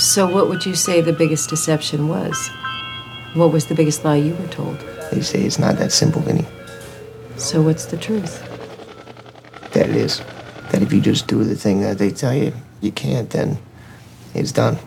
So, what would you say the biggest deception was? What was the biggest lie you were told? They say it's not that simple, Vinny. So, what's the truth? That it is. That if you just do the thing that they tell you you can't, then it's done.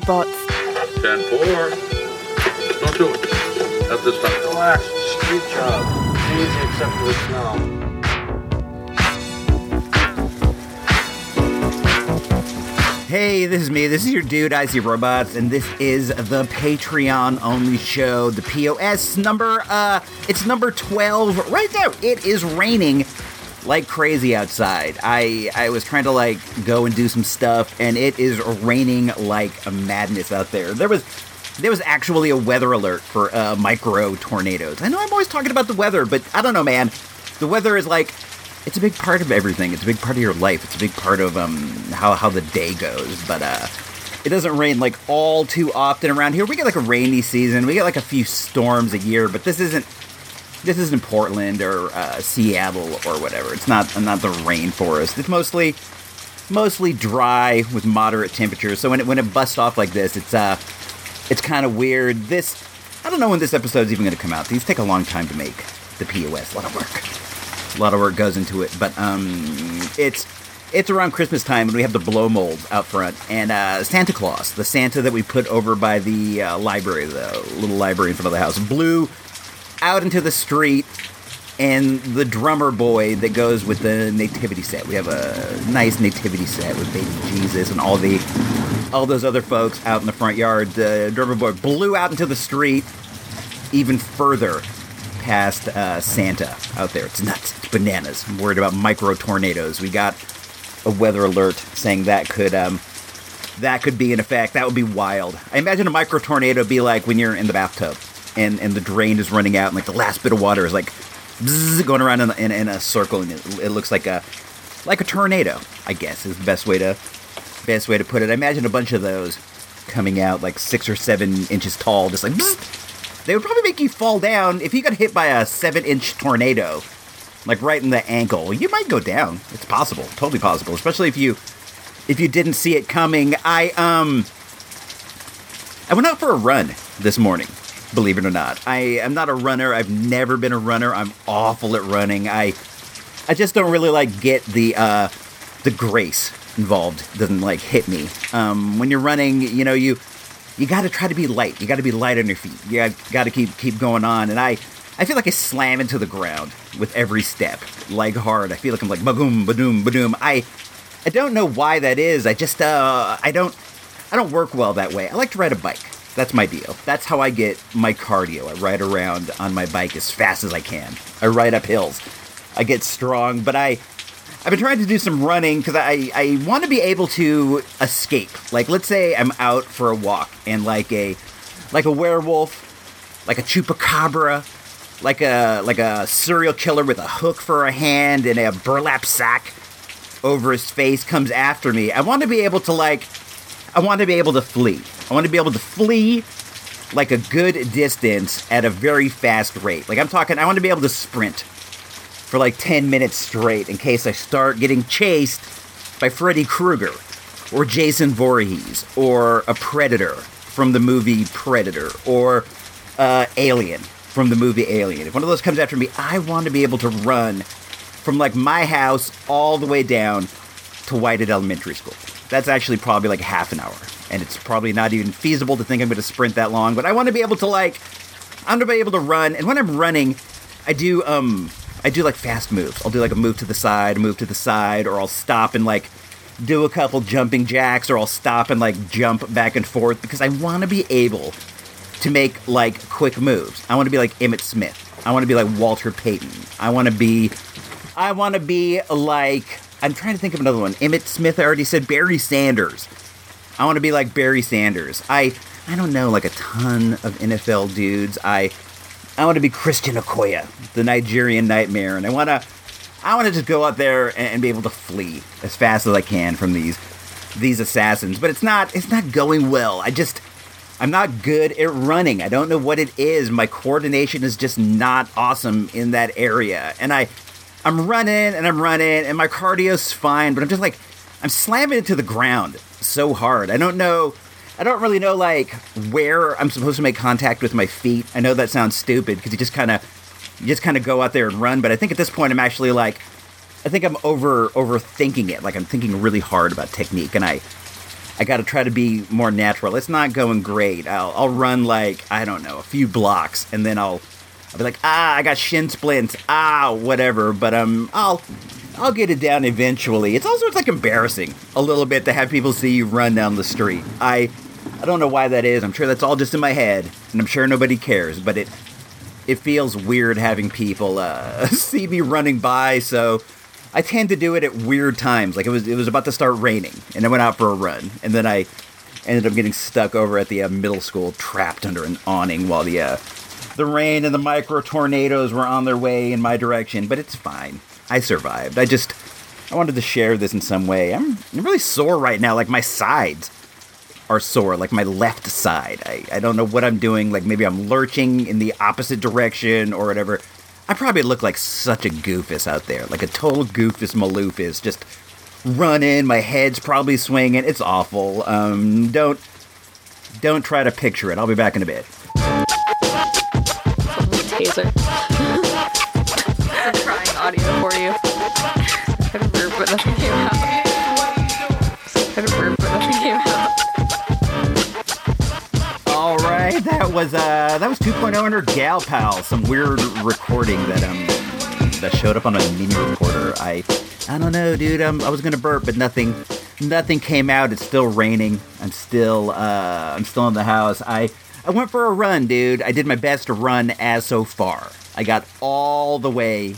Robots. 10 4. Don't do it. At this time. Relax, it's street job. It's easy except for the snow. Hey, this is me. This is your dude, I See Robots, and this is the Patreon only show. The POS number, uh, it's number 12 right now. It is raining like crazy outside. I I was trying to like go and do some stuff, and it is raining like a madness out there. There was there was actually a weather alert for uh, micro tornadoes. I know I'm always talking about the weather, but I don't know, man. The weather is like it's a big part of everything. It's a big part of your life. It's a big part of um how how the day goes. But uh, it doesn't rain like all too often around here. We get like a rainy season. We get like a few storms a year, but this isn't this isn't Portland or uh, Seattle or whatever. It's not not the rainforest. It's mostly mostly dry with moderate temperatures. So when it when it busts off like this, it's uh it's kind of weird. This I don't know when this episode's even going to come out. These take a long time to make. The POS, a lot of work. A lot of work goes into it, but um, it's it's around Christmas time and we have the blow mold out front and uh, Santa Claus, the Santa that we put over by the uh, library, the little library in front of the house, blew out into the street and the drummer boy that goes with the nativity set. We have a nice nativity set with baby Jesus and all the all those other folks out in the front yard. The drummer boy blew out into the street even further past uh, Santa out there. It's nuts. It's bananas. I'm worried about micro tornadoes. We got a weather alert saying that could um, that could be in effect. That would be wild. I imagine a micro tornado be like when you're in the bathtub and, and the drain is running out and like the last bit of water is like going around in, in, in a circle and it, it looks like a like a tornado. I guess is the best way to best way to put it. I imagine a bunch of those coming out like six or seven inches tall, just like they would probably make you fall down if you got hit by a seven inch tornado, like right in the ankle. You might go down. It's possible, totally possible, especially if you if you didn't see it coming. I um I went out for a run this morning. Believe it or not, I am not a runner. I've never been a runner. I'm awful at running. I I just don't really like get the uh the grace involved. Doesn't like hit me. Um, when you're running, you know you you got to try to be light. You got to be light on your feet. You got to keep keep going on. And I I feel like I slam into the ground with every step, like hard. I feel like I'm like bagoom, badoom, badoom. I I don't know why that is. I just uh I don't I don't work well that way. I like to ride a bike. That's my deal. That's how I get my cardio. I ride around on my bike as fast as I can. I ride up hills. I get strong, but I I've been trying to do some running because I, I want to be able to escape. Like, let's say I'm out for a walk and like a like a werewolf, like a chupacabra, like a like a serial killer with a hook for a hand and a burlap sack over his face comes after me. I want to be able to like I want to be able to flee. I want to be able to flee like a good distance at a very fast rate. Like I'm talking I want to be able to sprint for like 10 minutes straight in case I start getting chased by Freddy Krueger or Jason Voorhees or a predator from the movie Predator or uh, Alien from the movie Alien. If one of those comes after me, I want to be able to run from like my house all the way down to Whitehead Elementary School. That's actually probably like half an hour. And it's probably not even feasible to think I'm going to sprint that long, but I want to be able to like I'm going to be able to run. And when I'm running, I do um I do like fast moves. I'll do like a move to the side, move to the side, or I'll stop and like do a couple jumping jacks, or I'll stop and like jump back and forth because I want to be able to make like quick moves. I want to be like Emmitt Smith. I want to be like Walter Payton. I want to be I want to be like I'm trying to think of another one. Emmitt Smith I already said Barry Sanders. I want to be like Barry Sanders. I I don't know like a ton of NFL dudes. I I want to be Christian Okoye, the Nigerian nightmare, and I want to I want to just go out there and, and be able to flee as fast as I can from these these assassins. But it's not it's not going well. I just I'm not good at running. I don't know what it is. My coordination is just not awesome in that area. And I I'm running and I'm running and my cardio's fine, but I'm just like I'm slamming into the ground so hard. I don't know I don't really know like where I'm supposed to make contact with my feet. I know that sounds stupid because you just kind of you just kind of go out there and run, but I think at this point I'm actually like I think I'm over overthinking it. Like I'm thinking really hard about technique and I I got to try to be more natural. It's not going great. I'll, I'll run like I don't know a few blocks, and then I'll I'll be like ah I got shin splints ah whatever. But um I'll I'll get it down eventually. It's also it's like embarrassing a little bit to have people see you run down the street. I I don't know why that is. I'm sure that's all just in my head, and I'm sure nobody cares. But it it feels weird having people uh, see me running by. So I tend to do it at weird times. Like it was it was about to start raining, and I went out for a run, and then I ended up getting stuck over at the uh, middle school, trapped under an awning while the uh, the rain and the micro tornadoes were on their way in my direction. But it's fine. I survived. I just I wanted to share this in some way. I'm, really sore right now. Like my sides are sore, like my left side. I, I don't know what I'm doing. Like maybe I'm lurching in the opposite direction or whatever. I probably look like such a goofus out there, like a total goofus maloofus, just running. My head's probably swinging. It's awful. Um, don't don't try to picture it. I'll be back in a bit. Taser. I'm trying audio for you. Kind of burp, but nothing came out. Kind of burp, but nothing came out. All right, that was uh that was 2.0 under Gal Pal, some weird recording that um that showed up on a mini recorder. I I don't know, dude. Um, I was gonna burp, but nothing nothing came out. It's still raining. I'm still uh I'm still in the house. I I went for a run, dude. I did my best to run as so far. I got all the way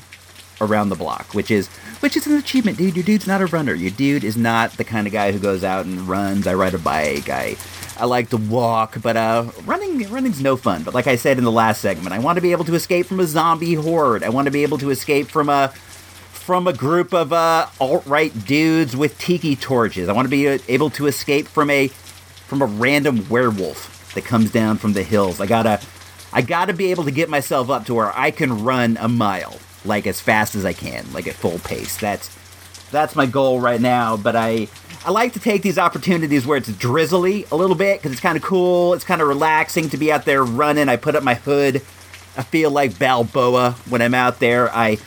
around the block, which is which is an achievement, dude. Your dude's not a runner. Your dude is not the kind of guy who goes out and runs. I ride a bike. I I like to walk, but uh, running running's no fun. But like I said in the last segment, I want to be able to escape from a zombie horde. I want to be able to escape from a from a group of uh, alt right dudes with tiki torches. I want to be uh, able to escape from a from a random werewolf that comes down from the hills. I gotta I gotta be able to get myself up to where I can run a mile like as fast as I can, like at full pace. That's that's my goal right now. But I I like to take these opportunities where it's drizzly a little bit because it's kind of cool. It's kind of relaxing to be out there running. I put up my hood. I feel like Balboa when I'm out there. I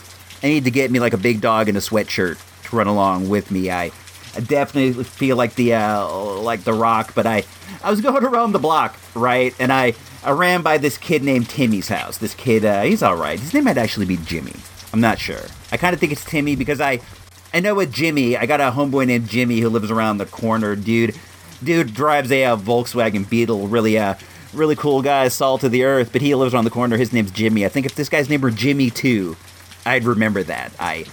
I need to get me like a big dog in a sweatshirt to run along with me. I Definitely feel like the uh, like the Rock, but I I was going around the block right, and I I ran by this kid named Timmy's house. This kid, uh, he's all right. His name might actually be Jimmy. I'm not sure. I kind of think it's Timmy because I I know a Jimmy. I got a homeboy named Jimmy who lives around the corner. Dude, dude drives a, uh Volkswagen Beetle. Really, uh, really cool guy, salt of the earth. But he lives around the corner. His name's Jimmy. I think if this guy's name were Jimmy too, I'd remember that. I,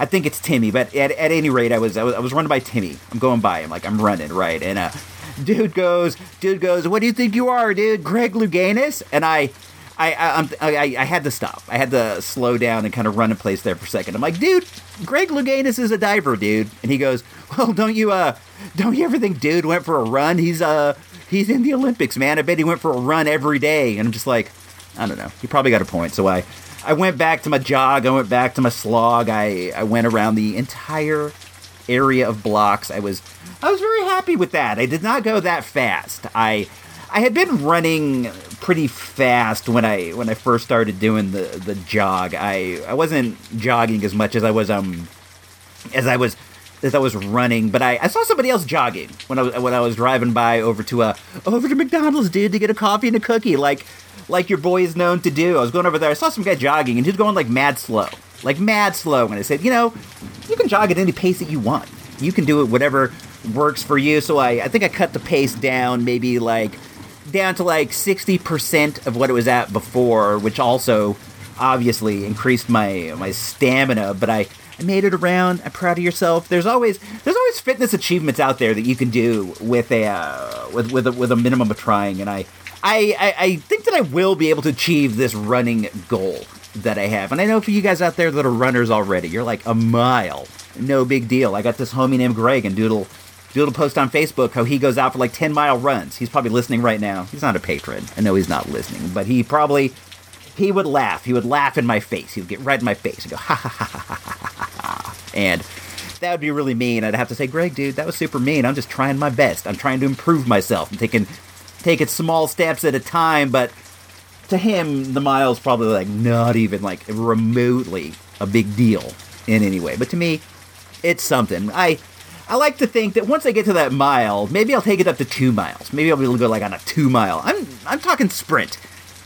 I think it's Timmy. But at, at any rate, I was, I was I was running by Timmy. I'm going by him like I'm running right, and uh, dude goes, dude goes, what do you think you are, dude? Greg Louganis? And I. I, I, I, I- had to stop. I had to slow down and kind of run in place there for a second. I'm like, dude, Greg Louganis is a diver, dude. And he goes, well, don't you, uh, don't you ever think dude went for a run? He's, uh, he's in the Olympics, man. I bet he went for a run every day. And I'm just like, I don't know. He probably got a point. So I, I went back to my jog. I went back to my slog. I, I went around the entire area of blocks. I was I was very happy with that. I did not go that fast. I I had been running pretty fast when I when I first started doing the the jog. I I wasn't jogging as much as I was um as I was as I was running, but I, I saw somebody else jogging when I was when I was driving by over to uh over to McDonald's, dude, to get a coffee and a cookie, like like your boy is known to do. I was going over there, I saw some guy jogging, and he was going like mad slow, like mad slow. And I said, you know, you can jog at any pace that you want. You can do it whatever works for you. So I I think I cut the pace down, maybe like down to like 60% of what it was at before, which also obviously increased my my stamina, but I I made it around. I'm proud of yourself. There's always there's always fitness achievements out there that you can do with a uh, with with a, with a minimum of trying, and I I, I, I think that I will be able to achieve this running goal that I have. And I know for you guys out there that are runners already, you're like a mile. No big deal. I got this homie named Greg and Doodle Doodle post on Facebook how he goes out for like 10 mile runs. He's probably listening right now. He's not a patron. I know he's not listening, but he probably he would laugh. He would laugh in my face. He would get right in my face and go ha ha ha ha ha ha ha. And that would be really mean. I'd have to say, Greg, dude, that was super mean. I'm just trying my best. I'm trying to improve myself. I'm taking taking small steps at a time, but to him, the mile's probably like not even like remotely a big deal in any way. But to me, it's something. I I like to think that once I get to that mile, maybe I'll take it up to two miles. Maybe I'll be able to go like on a two mile. I'm I'm talking sprint.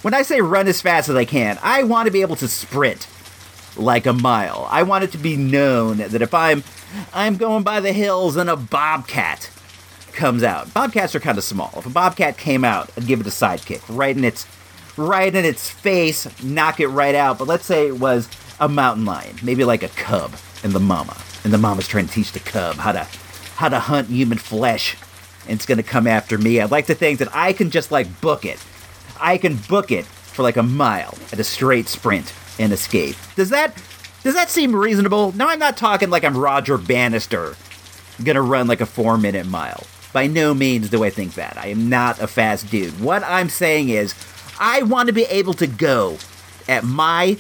When I say run as fast as I can, I want to be able to sprint like a mile. I want it to be known that if I'm I'm going by the hills and a bobcat comes out. Bobcats are kind of small. If a bobcat came out, I'd give it a sidekick right in its right in its face, knock it right out. But let's say it was a mountain lion, maybe like a cub and the mama. And the mama's trying to teach the cub how to how to hunt human flesh. And it's gonna come after me. I'd like to think that I can just like book it. I can book it for like a mile at a straight sprint and escape. Does that does that seem reasonable? No, I'm not talking like I'm Roger Bannister, gonna run like a four minute mile. By no means do I think that. I am not a fast dude. What I'm saying is, I want to be able to go at my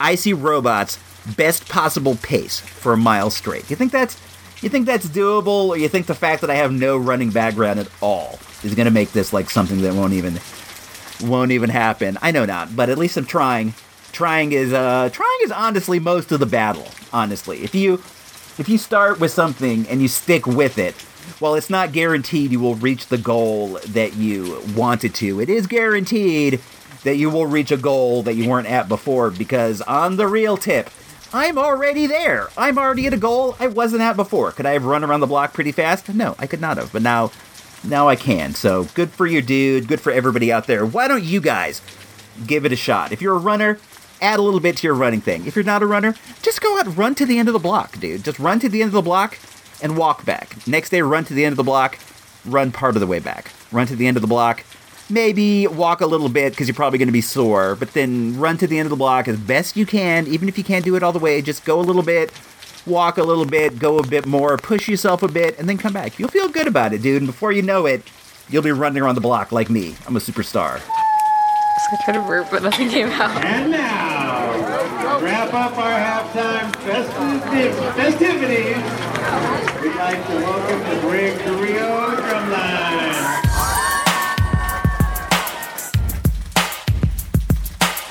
icy robots best possible pace for a mile straight. You think that's you think that's doable, or you think the fact that I have no running background at all is gonna make this like something that won't even won't even happen? I know not, but at least I'm trying. Trying is uh trying is honestly most of the battle. Honestly, if you if you start with something and you stick with it, while it's not guaranteed you will reach the goal that you wanted to, it is guaranteed that you will reach a goal that you weren't at before because on the real tip, I'm already there. I'm already at a goal I wasn't at before. Could I have run around the block pretty fast? No, I could not have. But now now I can. So good for you, dude. Good for everybody out there. Why don't you guys give it a shot? If you're a runner, add a little bit to your running thing. If you're not a runner, just go out run to the end of the block, dude. Just run to the end of the block and walk back. Next day, run to the end of the block, run part of the way back. Run to the end of the block, maybe walk a little bit because you're probably going to be sore, but then run to the end of the block as best you can. Even if you can't do it all the way, just go a little bit, walk a little bit, go a bit more, push yourself a bit, and then come back. You'll feel good about it, dude. And before you know it, you'll be running around the block like me. I'm a superstar. I tried to burp, but nothing came out. And now, wrap up our halftime festi- festivities. We'd like to welcome the Greg Carrillo drumline.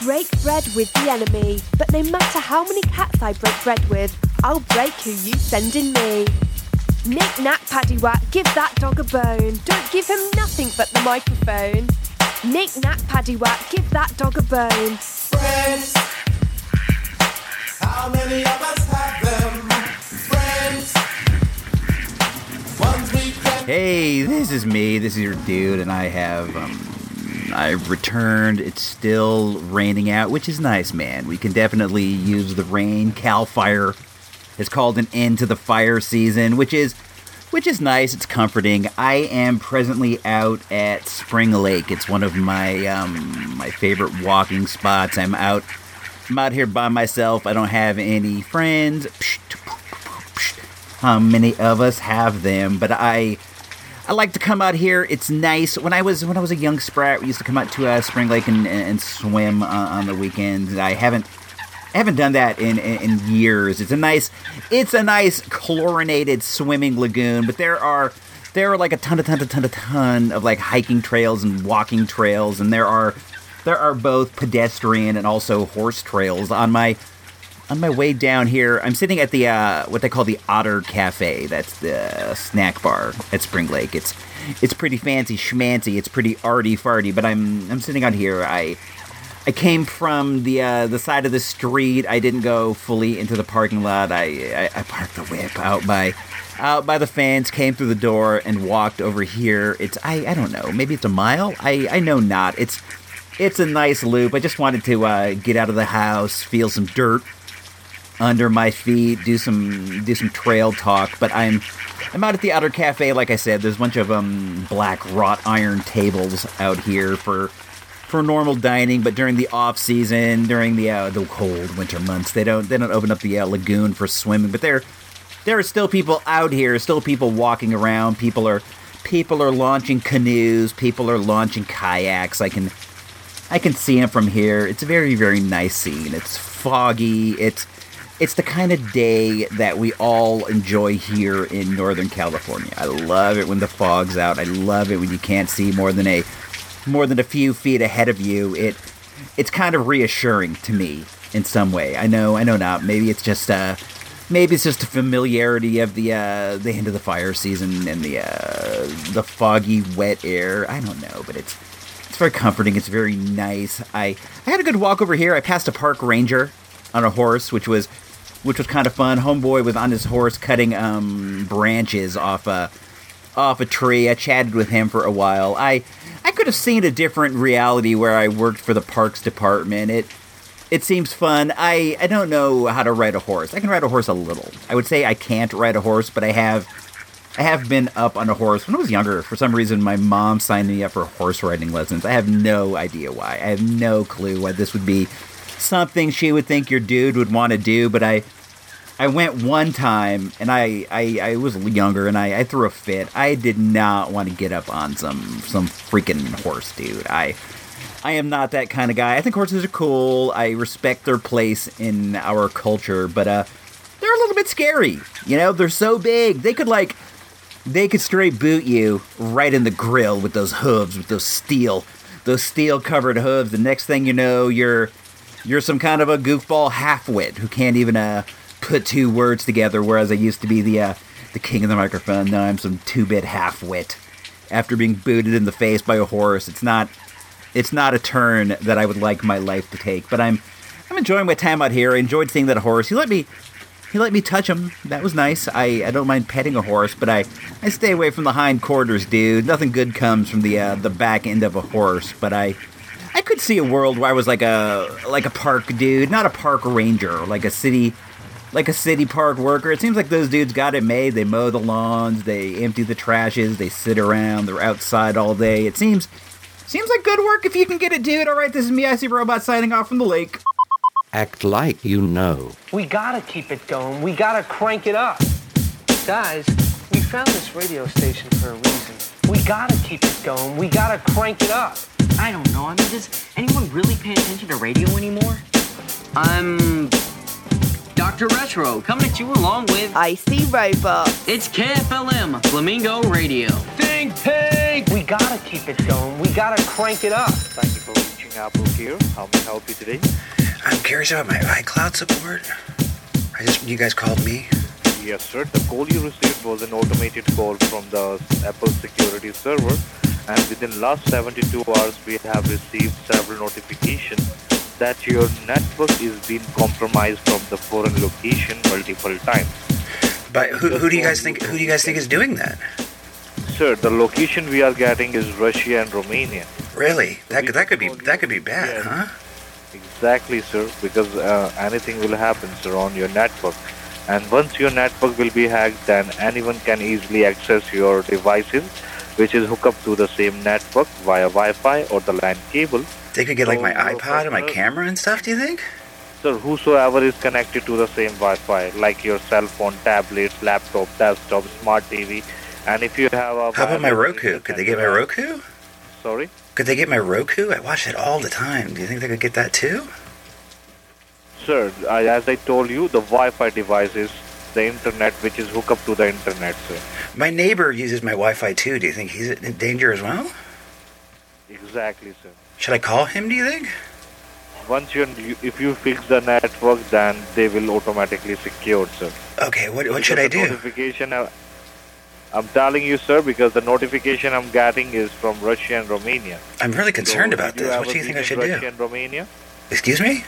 Break bread with the enemy, but no matter how many cats I break bread with, I'll break who you sending me. Knick knack paddywhack, give that dog a bone. Don't give him nothing but the microphone. Knick knack paddywhack, give that dog a bone. Friends, how many of us have them? Hey, this is me. This is your dude, and I have um, I've returned. It's still raining out, which is nice, man. We can definitely use the rain. Cal Fire has called an end to the fire season, which is which is nice. It's comforting. I am presently out at Spring Lake. It's one of my um, my favorite walking spots. I'm out. I'm out here by myself. I don't have any friends. How many of us have them? But I I like to come out here. It's nice. When I was when I was a young sprat, we used to come out to uh, Spring Lake and, and swim uh, on the weekends. I haven't I haven't done that in, in, in years. It's a nice it's a nice chlorinated swimming lagoon, but there are there are like a ton, a ton, a ton, a ton of like hiking trails and walking trails, and there are there are both pedestrian and also horse trails on my on my way down here, I'm sitting at the uh, what they call the Otter Cafe. That's the snack bar at Spring Lake. It's it's pretty fancy schmancy. It's pretty arty farty. But I'm I'm sitting out here. I I came from the uh, the side of the street. I didn't go fully into the parking lot. I, I I parked the whip out by out by the fence. Came through the door and walked over here. It's I I don't know. Maybe it's a mile. I I know not. It's it's a nice loop. I just wanted to uh, get out of the house, feel some dirt under my feet, do some do some trail talk. But I'm I'm out at the Outer Cafe, like I said. There's a bunch of um black wrought iron tables out here for for normal dining, but during the off season, during the uh, the cold winter months, they don't they don't open up the uh, lagoon for swimming. But there there are still people out here, still people walking around. People are people are launching canoes, people are launching kayaks. I can I can see them from here. It's a very very nice scene. It's foggy. It's it's the kind of day that we all enjoy here in Northern California. I love it when the fog's out. I love it when you can't see more than a more than a few feet ahead of you. It it's kind of reassuring to me in some way. I know, I know not. Maybe it's just uh maybe it's just a familiarity of the uh the end of the fire season and the uh the foggy wet air. I don't know, but it's it's very comforting. It's very nice. I I had a good walk over here. I passed a park ranger on a horse, which was which was kind of fun. Homeboy was on his horse cutting um branches off a off a tree. I chatted with him for a while. I I could have seen a different reality where I worked for the parks department. It it seems fun. I I don't know how to ride a horse. I can ride a horse a little. I would say I can't ride a horse, but I have I have been up on a horse when I was younger. For some reason, my mom signed me up for horse riding lessons. I have no idea why. I have no clue why this would be something she would think your dude would want to do. But I I went one time and I, I, I was younger and I, I threw a fit. I did not want to get up on some some freaking horse, dude. I I am not that kind of guy. I think horses are cool. I respect their place in our culture, but uh they're a little bit scary. You know, they're so big. They could like they could straight boot you right in the grill with those hooves, with those steel those steel covered hooves. The next thing you know, you're you're some kind of a goofball halfwit who can't even uh put two words together, whereas I used to be the uh, the king of the microphone. Now I'm some two bit half wit. After being booted in the face by a horse, it's not it's not a turn that I would like my life to take. But I'm I'm enjoying my time out here. I enjoyed seeing that horse. He let me he let me touch him. That was nice. I, I don't mind petting a horse, but I, I stay away from the hind quarters, dude. Nothing good comes from the uh, the back end of a horse. But I I could see a world where I was like a like a park dude, not a park ranger, like a city like a city park worker. It seems like those dudes got it made. They mow the lawns, they empty the trashes, they sit around, they're outside all day. It seems seems like good work if you can get it, dude. All right, this is me, I see Robot, signing off from the lake. Act like you know. We gotta keep it going. We gotta crank it up. Guys, we found this radio station for a reason. We gotta keep it going. We gotta crank it up. I don't know. I mean, does anyone really pay attention to radio anymore? I'm Dr. Retro coming at you along with Icy Robot. It's KFLM Flamingo Radio. Think pig! We gotta keep it going. We gotta crank it up. Thank you for reaching Apple Gear. How may I help you today? I'm curious about my iCloud support. I just you guys called me. Yes, sir. The call you received was an automated call from the Apple security server, and within last 72 hours, we have received several notifications that your network is being compromised from the foreign location multiple times. But who, who do you guys think? Who do you guys think is doing that? Sir, the location we are getting is Russia and Romania. Really? That could that could be that could be bad, huh? Exactly, sir. Because uh, anything will happen, sir, on your network. And once your network will be hacked, then anyone can easily access your devices, which is hooked up to the same network via Wi-Fi or the LAN cable. They could get like my iPod and my camera and stuff. Do you think? Sir, whosoever is connected to the same Wi-Fi, like your cell phone, tablets, laptop, desktop, smart TV, and if you have a How about my Roku? Could they get my Roku? Sorry. Could they get my Roku? I watch it all the time. Do you think they could get that too? Sir, I, as I told you, the Wi-Fi device is the internet, which is hooked up to the internet, sir. My neighbor uses my Wi-Fi too. Do you think he's in danger as well? Exactly, sir. Should I call him? Do you think? Once you, if you fix the network, then they will automatically secure, sir. Okay, what, what should I do? Notification, uh, I'm telling you, sir, because the notification I'm getting is from Russia and Romania. I'm really concerned So, about this. What do you think I should in do? Russia and Romania? Excuse me?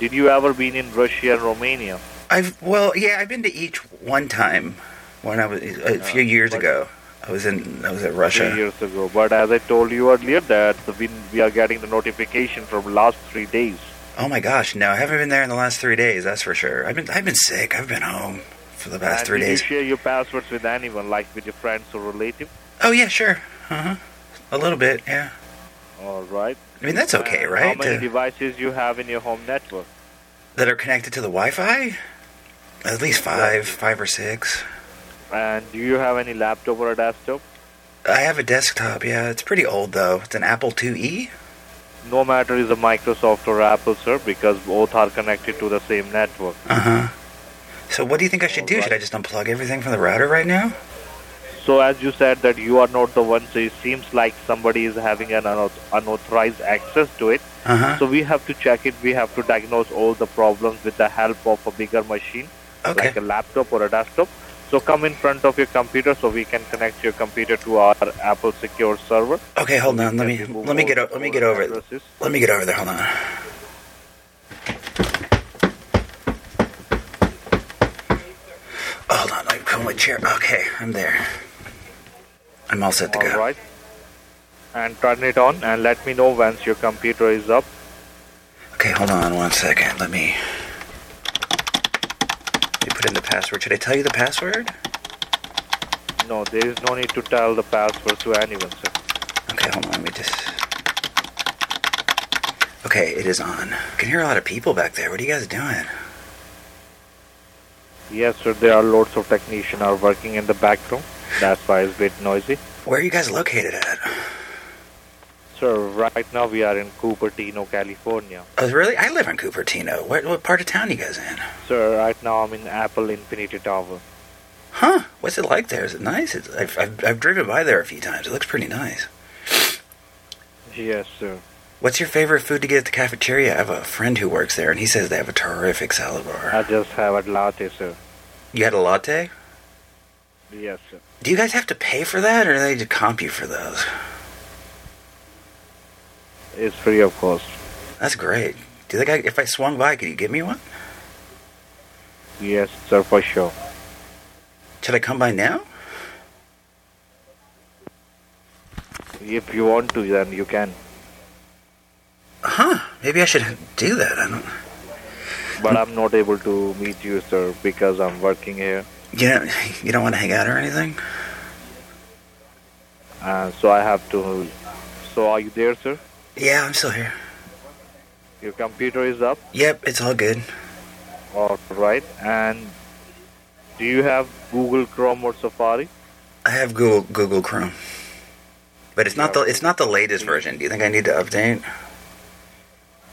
Did you ever been in Russia and Romania? I've well, yeah, I've been to each one time when I was a few years ago. I was in I was at Russia. Three years ago. But as I told you earlier, that we, we are getting the notification from last three days. Oh my gosh, no, I haven't been there in the last three days. That's for sure. I've been I've been sick. I've been home for the past and three did days. you share your passwords with anyone, like with your friends or relatives? Oh yeah, sure. Uh huh. A little bit, yeah. All right. I mean that's okay, And right? How many To- devices you have in your home network? that are connected to the Wi-Fi. At least five, five or six. And do you have any laptop or a desktop? I have a desktop. Yeah, it's pretty old though. It's an Apple IIe. No matter is a Microsoft or Apple, sir, because both are connected to the same network. Uh huh. So what do you think I should do? Should I just unplug everything from the router right now? So as you said that you are not the one, so it seems like somebody is having an unauthorized access to it. Uh-huh. So we have to check it. We have to diagnose all the problems with the help of a bigger machine, Okay. like a laptop or a desktop. So come in front of your computer so we can connect your computer to our Apple Secure server. Okay, hold on. Let me let me get o- let me get over it. Let me get over there. Hold on. Hold on. Pull my chair. Okay, I'm there. I'm all set to All go. right. And turn it on and let me know once your computer is up. Okay, hold on one second. Let me. Let me put in the password. Should I tell you the password? No, there is no need to tell the password to anyone, sir. Okay, hold on. Let me just. Okay, it is on. I can hear a lot of people back there. What are you guys doing? Yes, sir. There are lots of technicians are working in the back room. That's why it's a bit noisy. Where are you guys located at? Sir, right now we are in Cupertino, California. Oh, really? I live in Cupertino. What, what part of town are you guys in? Sir, right now I'm in Apple Infinity Tower. Huh? What's it like there? Is it nice? It's, I've, I've, I've driven by there a few times. It looks pretty nice. Yes, sir. What's your favorite food to get at the cafeteria? I have a friend who works there, and he says they have a terrific salad bar. I just have a latte, sir. You had a latte? Yes, sir. Do you guys have to pay for that, or do they just comp you for those? It's free of cost. That's great. Do you think I, if I swung by, could you give me one? Yes, sir, for sure. Should I come by now? If you want to, then you can. Huh? Maybe I should do that. I don't. But I'm not able to meet you, sir, because I'm working here. You don't, you don't want to hang out or anything? Uh, so I have to. So are you there, sir? Yeah, I'm still here. Your computer is up. Yep, it's all good. All right. And do you have Google Chrome or Safari? I have Google Google Chrome, but it's not the it's not the latest version. Do you think I need to update?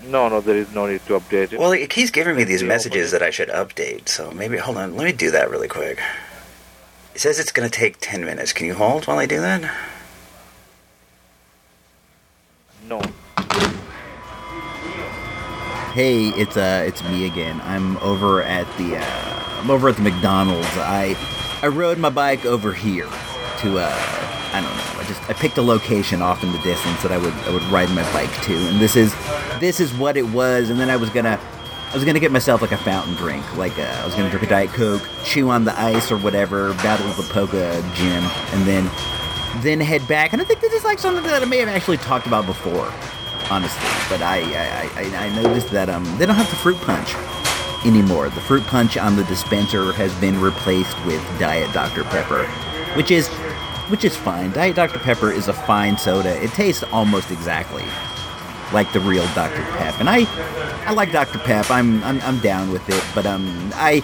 No, no, there is no need to update it. Well, it keeps giving me these Yeah, messages that I should update. So maybe hold on. Let me do that really quick. It says it's going to take ten minutes. Can you hold while I do that? No. Hey, it's uh, it's me again. I'm over at the uh, I'm over at the McDonald's. I I rode my bike over here to uh, I don't know. I just I picked a location off in the distance that I would I would ride my bike to, and this is this is what it was. And then I was gonna I was gonna get myself like a fountain drink, like uh, I was gonna drink a diet coke, chew on the ice or whatever, battle the PoGo gym, and then then head back. And I think this is like something that I may have actually talked about before, honestly. But I I, I, I noticed that um they don't have the fruit punch anymore. The fruit punch on the dispenser has been replaced with Diet Dr Pepper, which is which is fine. Diet Dr Pepper is a fine soda. It tastes almost exactly like the real Dr Pep, and I I like Dr Pep. I'm I'm, I'm down with it, but um I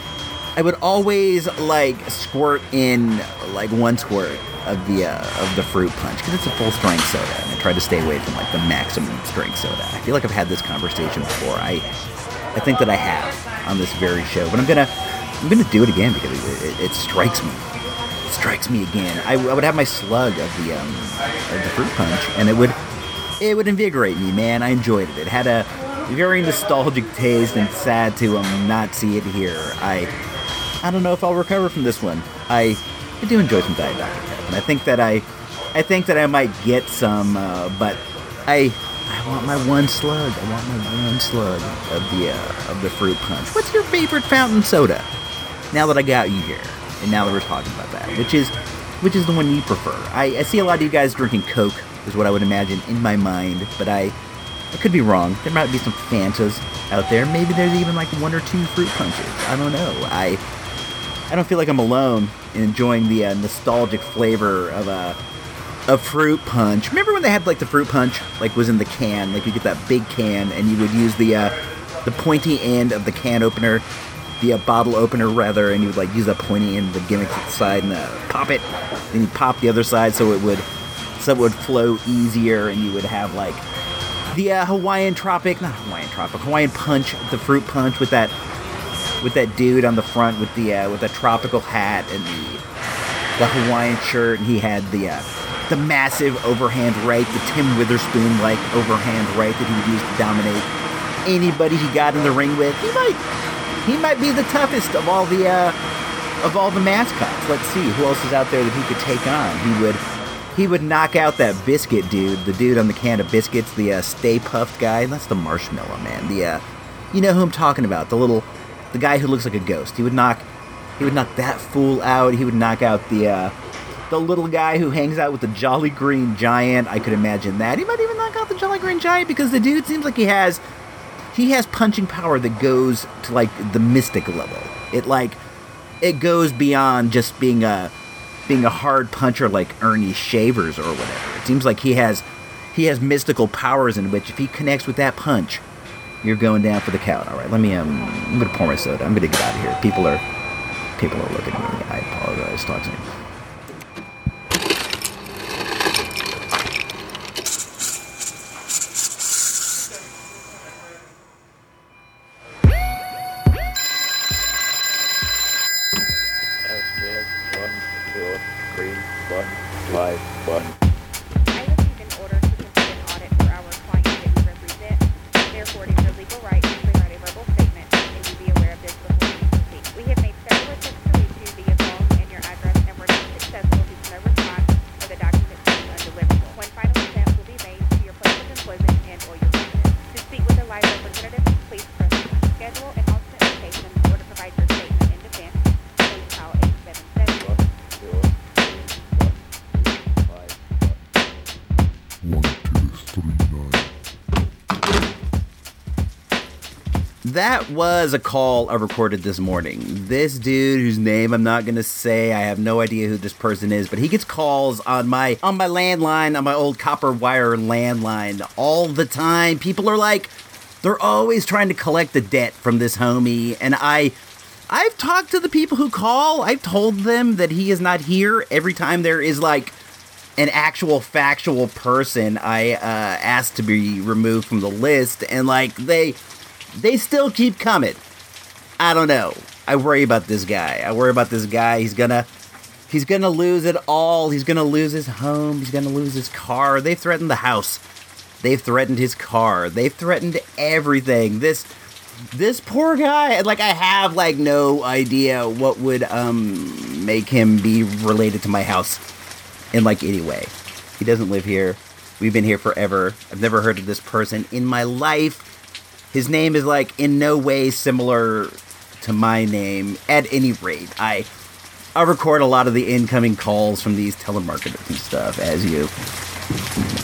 I would always like squirt in like one squirt of the uh, of the fruit punch because it's a full strength soda, and I try to stay away from like the maximum strength soda. I feel like I've had this conversation before. I I think that I have on this very show, but I'm gonna I'm gonna do it again because it, it, it strikes me. Strikes me again. I, I would have my slug of the um of the fruit punch, and it would it would invigorate me, man. I enjoyed it. It had a very nostalgic taste, and sad to um not see it here. I I don't know if I'll recover from this one. I I do enjoy some Diet Dr Pep, and I think that I I think that I might get some, uh, but I I want my one slug. I want my one slug of the uh, of the fruit punch. What's your favorite fountain soda? Now that I got you here, and now that we're talking about that, which is which is the one you prefer? I, I see a lot of you guys drinking Coke, is what I would imagine in my mind, but I I could be wrong. There might be some Fantas out there. Maybe there's even like one or two fruit punches. I don't know. I I don't feel like I'm alone in enjoying the uh, nostalgic flavor of a a fruit punch. Remember when they had like the fruit punch like was in the can, like you get that big can and you would use the uh, the pointy end of the can opener, the uh, bottle opener rather, and you would like use a pointy of the gimmick side and uh, pop it. Then you pop the other side so it would so it would flow easier, and you would have like the uh, Hawaiian Tropic, not Hawaiian Tropic, Hawaiian Punch, the fruit punch with that with that dude on the front with the uh, with the tropical hat and the the Hawaiian shirt, and he had the uh, the massive overhand right, the Tim Witherspoon like overhand right that he would use to dominate anybody he got in the ring with. He might he might be the toughest of all the uh, of all the mascots. Let's see who else is out there that he could take on. He would he would knock out that biscuit dude, the dude on the can of biscuits, the uh, Stay Puft guy. That's the Marshmallow Man. The uh, you know who I'm talking about? The little the guy who looks like a ghost. He would knock he would knock that fool out. He would knock out the uh, the little guy who hangs out with the Jolly Green Giant. I could imagine that. He might even knock out the Jolly Green Giant because the dude seems like he has he has punching power that goes to like the mystic level. It like it goes beyond just being a being a hard puncher like Ernie Shavers or whatever. It seems like he has he has mystical powers in which if he connects with that punch, you're going down for the count. All right, let me um I'm gonna pour my soda. I'm gonna get out of here. People are people are looking at me. I apologize. Talk to me. Was a call I recorded this morning. This dude whose name I'm not gonna say, I have no idea who this person is, but he gets calls on my on my landline, on my old copper wire landline all the time. People are like, they're always trying to collect the debt from this homie, and I I've talked to the people who call. I've told them that he is not here every time there is like an actual factual person I uh, asked to be removed from the list, and like they they still keep coming. I don't know. I worry about this guy. I worry about this guy. He's gonna he's gonna lose it all. He's gonna lose his home. He's gonna lose his car. They threatened the house. They've threatened his car. They've threatened everything. This this poor guy like I have like no idea what would um make him be related to my house in like any way. He doesn't live here. We've been here forever. I've never heard of this person in my life. His name is like in no way similar to my name. At any rate, I I record a lot of the incoming calls from these telemarketers and stuff, as you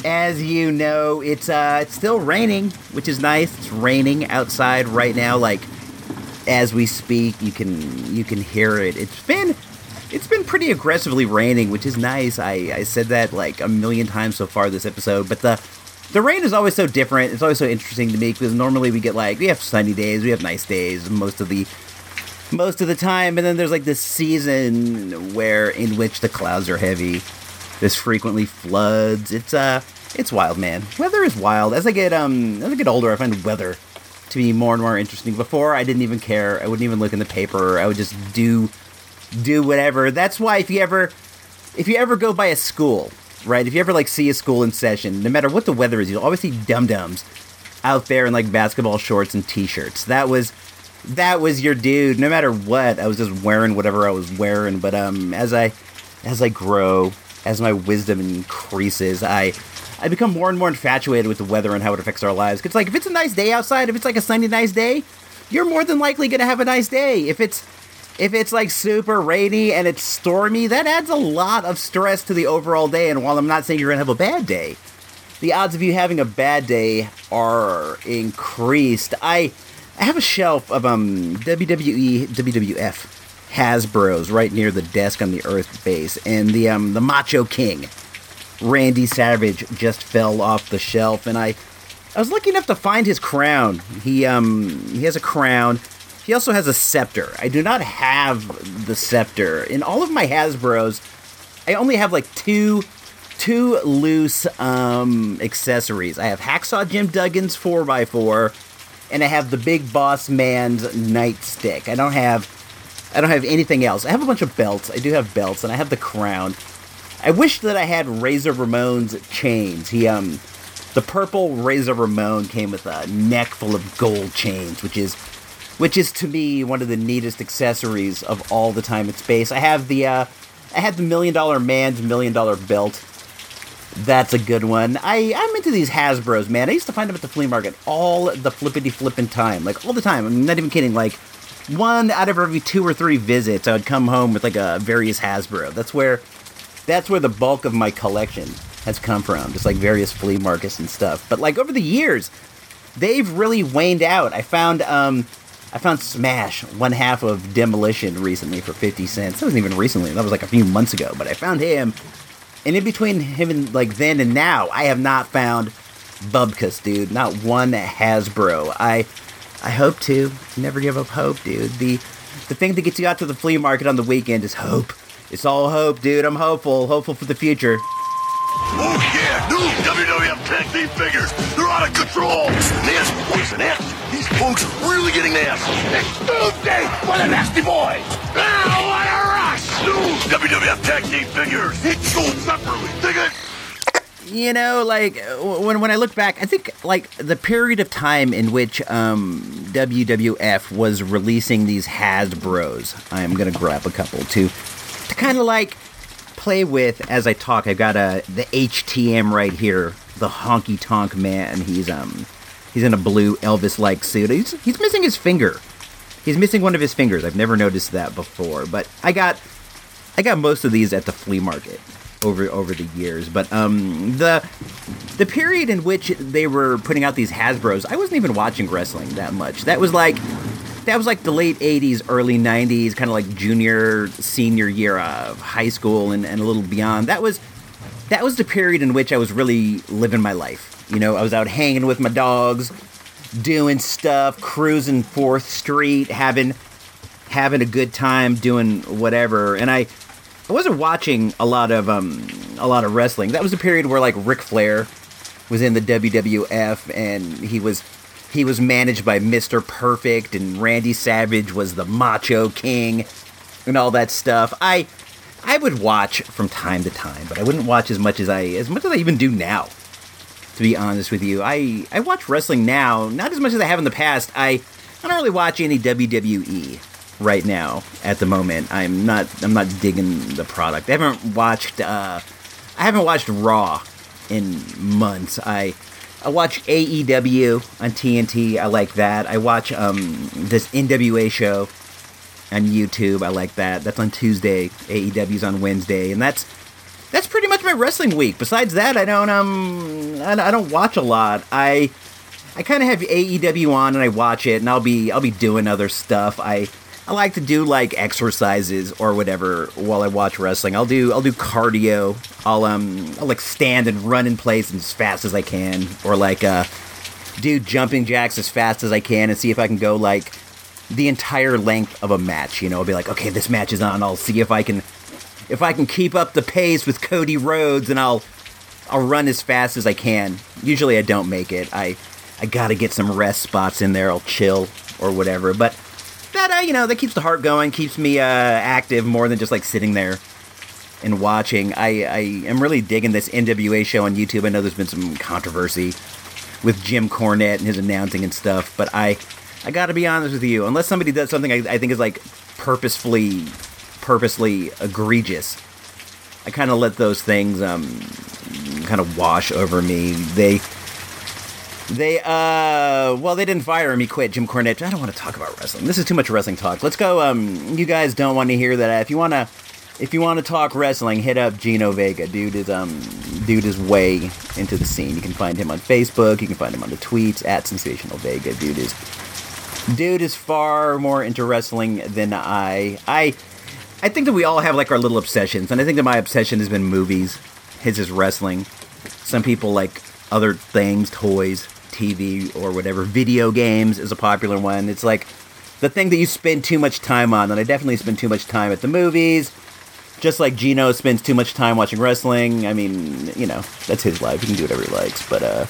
as you know, it's uh it's still raining, which is nice. It's raining outside right now, like as we speak. You can you can hear it. It's been it's been pretty aggressively raining, which is nice. I, I said that like a million times so far this episode, but the the rain is always so different. It's always so interesting to me because normally we get like we have sunny days, we have nice days most of the most of the time, and then there's like this season where in which the clouds are heavy. This frequently floods. It's uh it's wild, man. Weather is wild. As I get um as I get older, I find weather to be more and more interesting. Before I didn't even care. I wouldn't even look in the paper. I would just do do whatever. That's why if you ever if you ever go by a school, right? If you ever like see a school in session, no matter what the weather is, you'll always see dum dums out there in like basketball shorts and t-shirts. That was that was your dude. No matter what, I was just wearing whatever I was wearing. But um, as I as I grow, as my wisdom increases, I I become more and more infatuated with the weather and how it affects our lives. It's like if it's a nice day outside, if it's like a sunny nice day, you're more than likely gonna have a nice day. If it's if it's like super rainy and it's stormy, that adds a lot of stress to the overall day. And while I'm not saying you're gonna have a bad day, the odds of you having a bad day are increased. I I have a shelf of um WWE WWF Hasbro's right near the desk on the Earth base, and the um the Macho King, Randy Savage, just fell off the shelf, and I I was lucky enough to find his crown. He um he has a crown. He also has a scepter. I do not have the scepter. In all of my Hasbro's, I only have like two two loose um accessories. I have Hacksaw Jim Duggan's 4x4 and I have the Big Boss Man's nightstick. I don't have I don't have anything else. I have a bunch of belts. I do have belts and I have the crown. I wish that I had Razor Ramon's chains. He um the purple Razor Ramon came with a neck full of gold chains, which is which is to me one of the neatest accessories of all the time in space. I have the uh I had the million dollar man's million dollar belt. That's a good one. I, I'm into these Hasbro's, man. I used to find them at the flea market all the flippity flippin' time. Like, all the time. I'm not even kidding. Like, one out of every two or three visits, I would come home with, like, a various Hasbro. That's where, that's where the bulk of my collection has come from. Just, like, various flea markets and stuff. But, like, over the years, they've really waned out. I found, um, I found Smash, one half of Demolition recently for 50 cents. That wasn't even recently. That was, like, a few months ago. But I found him and in between him and like then and now, I have not found Bubkus, dude. Not one Hasbro. I I hope to. Never give up hope, dude. The the thing that gets you out to the flea market on the weekend is hope. It's all hope, dude. I'm hopeful. Hopeful for the future. Oh yeah, new WWF Tag Team figures. They're out of control. There's Poison X. These punks are really getting nasty. It's Tuesday for the Nasty Boys. Now what a rush! New WWF Tag Team figures. Each sold separately. Dig it? You know, like when when I look back, I think like the period of time in which um, WWF was releasing these Hasbro's. I'm gonna grab a couple to to kind of like play with as I talk. I've got a the HTM right here, the honky tonk man. He's um he's in a blue Elvis like suit. He's he's missing his finger. He's missing one of his fingers. I've never noticed that before, but I got I got most of these at the flea market over over the years. But um the the period in which they were putting out these Hasbro's, I wasn't even watching wrestling that much. That was like that was like the late 80s, early 90s, kind of like junior, senior year of high school and, and a little beyond. That was that was the period in which I was really living my life. You know, I was out hanging with my dogs, doing stuff, cruising Fourth Street, having having a good time, doing whatever. And I I wasn't watching a lot of um a lot of wrestling. That was a period where like Ric Flair was in the WWF and he was he was managed by Mr. Perfect and Randy Savage was the Macho King and all that stuff. I I would watch from time to time, but I wouldn't watch as much as I as much as I even do now. To be honest with you, I I watch wrestling now, not as much as I have in the past. I I don't really watch any WWE right now at the moment. I'm not I'm not digging the product. I haven't watched uh I haven't watched Raw in months. I I watch AEW on TNT. I like that. I watch um this NWA show on YouTube. I like that. That's on Tuesday. AEW's on Wednesday, and that's that's pretty much my wrestling week. Besides that, I don't um I, don't watch a lot. I I kind of have AEW on and I watch it, and I'll be I'll be doing other stuff. I I like to do like exercises or whatever while I watch wrestling. I'll do I'll do cardio. I'll um I'll like stand and run in place as fast as I can, or like uh do jumping jacks as fast as I can and see if I can go like the entire length of a match. You know, I'll be like, okay, this match is on. I'll see if I can if I can keep up the pace with Cody Rhodes, and I'll I'll run as fast as I can. Usually I don't make it. I I gotta get some rest spots in there. I'll chill or whatever, but that uh, you know that keeps the heart going, keeps me uh, active more than just like sitting there and watching. I, I am really digging this NWA show on YouTube. I know there's been some controversy with Jim Cornette and his announcing and stuff, but I I got to be honest with you. Unless somebody does something I, I think is like purposefully purposely egregious, I kind of let those things um kind of wash over me. They they, uh, well, they didn't fire him. He quit. Jim Cornette. I don't want to talk about wrestling. This is too much wrestling talk. Let's go. Um, you guys don't want to hear that. If you want to, if you want to talk wrestling, hit up Gino Vega. Dude is um, dude is way into the scene. You can find him on Facebook. You can find him on the tweets at Sensational Vega. Dude is, dude is far more into wrestling than I. I, I think that we all have like our little obsessions, and I think that my obsession has been movies. His is wrestling. Some people like other things, toys, TV, or whatever. Video games is a popular one. It's like the thing that you spend too much time on, and I definitely spend too much time at the movies. Just like Gino spends too much time watching wrestling. I mean, you know, that's his life. He can do whatever he likes, but uh,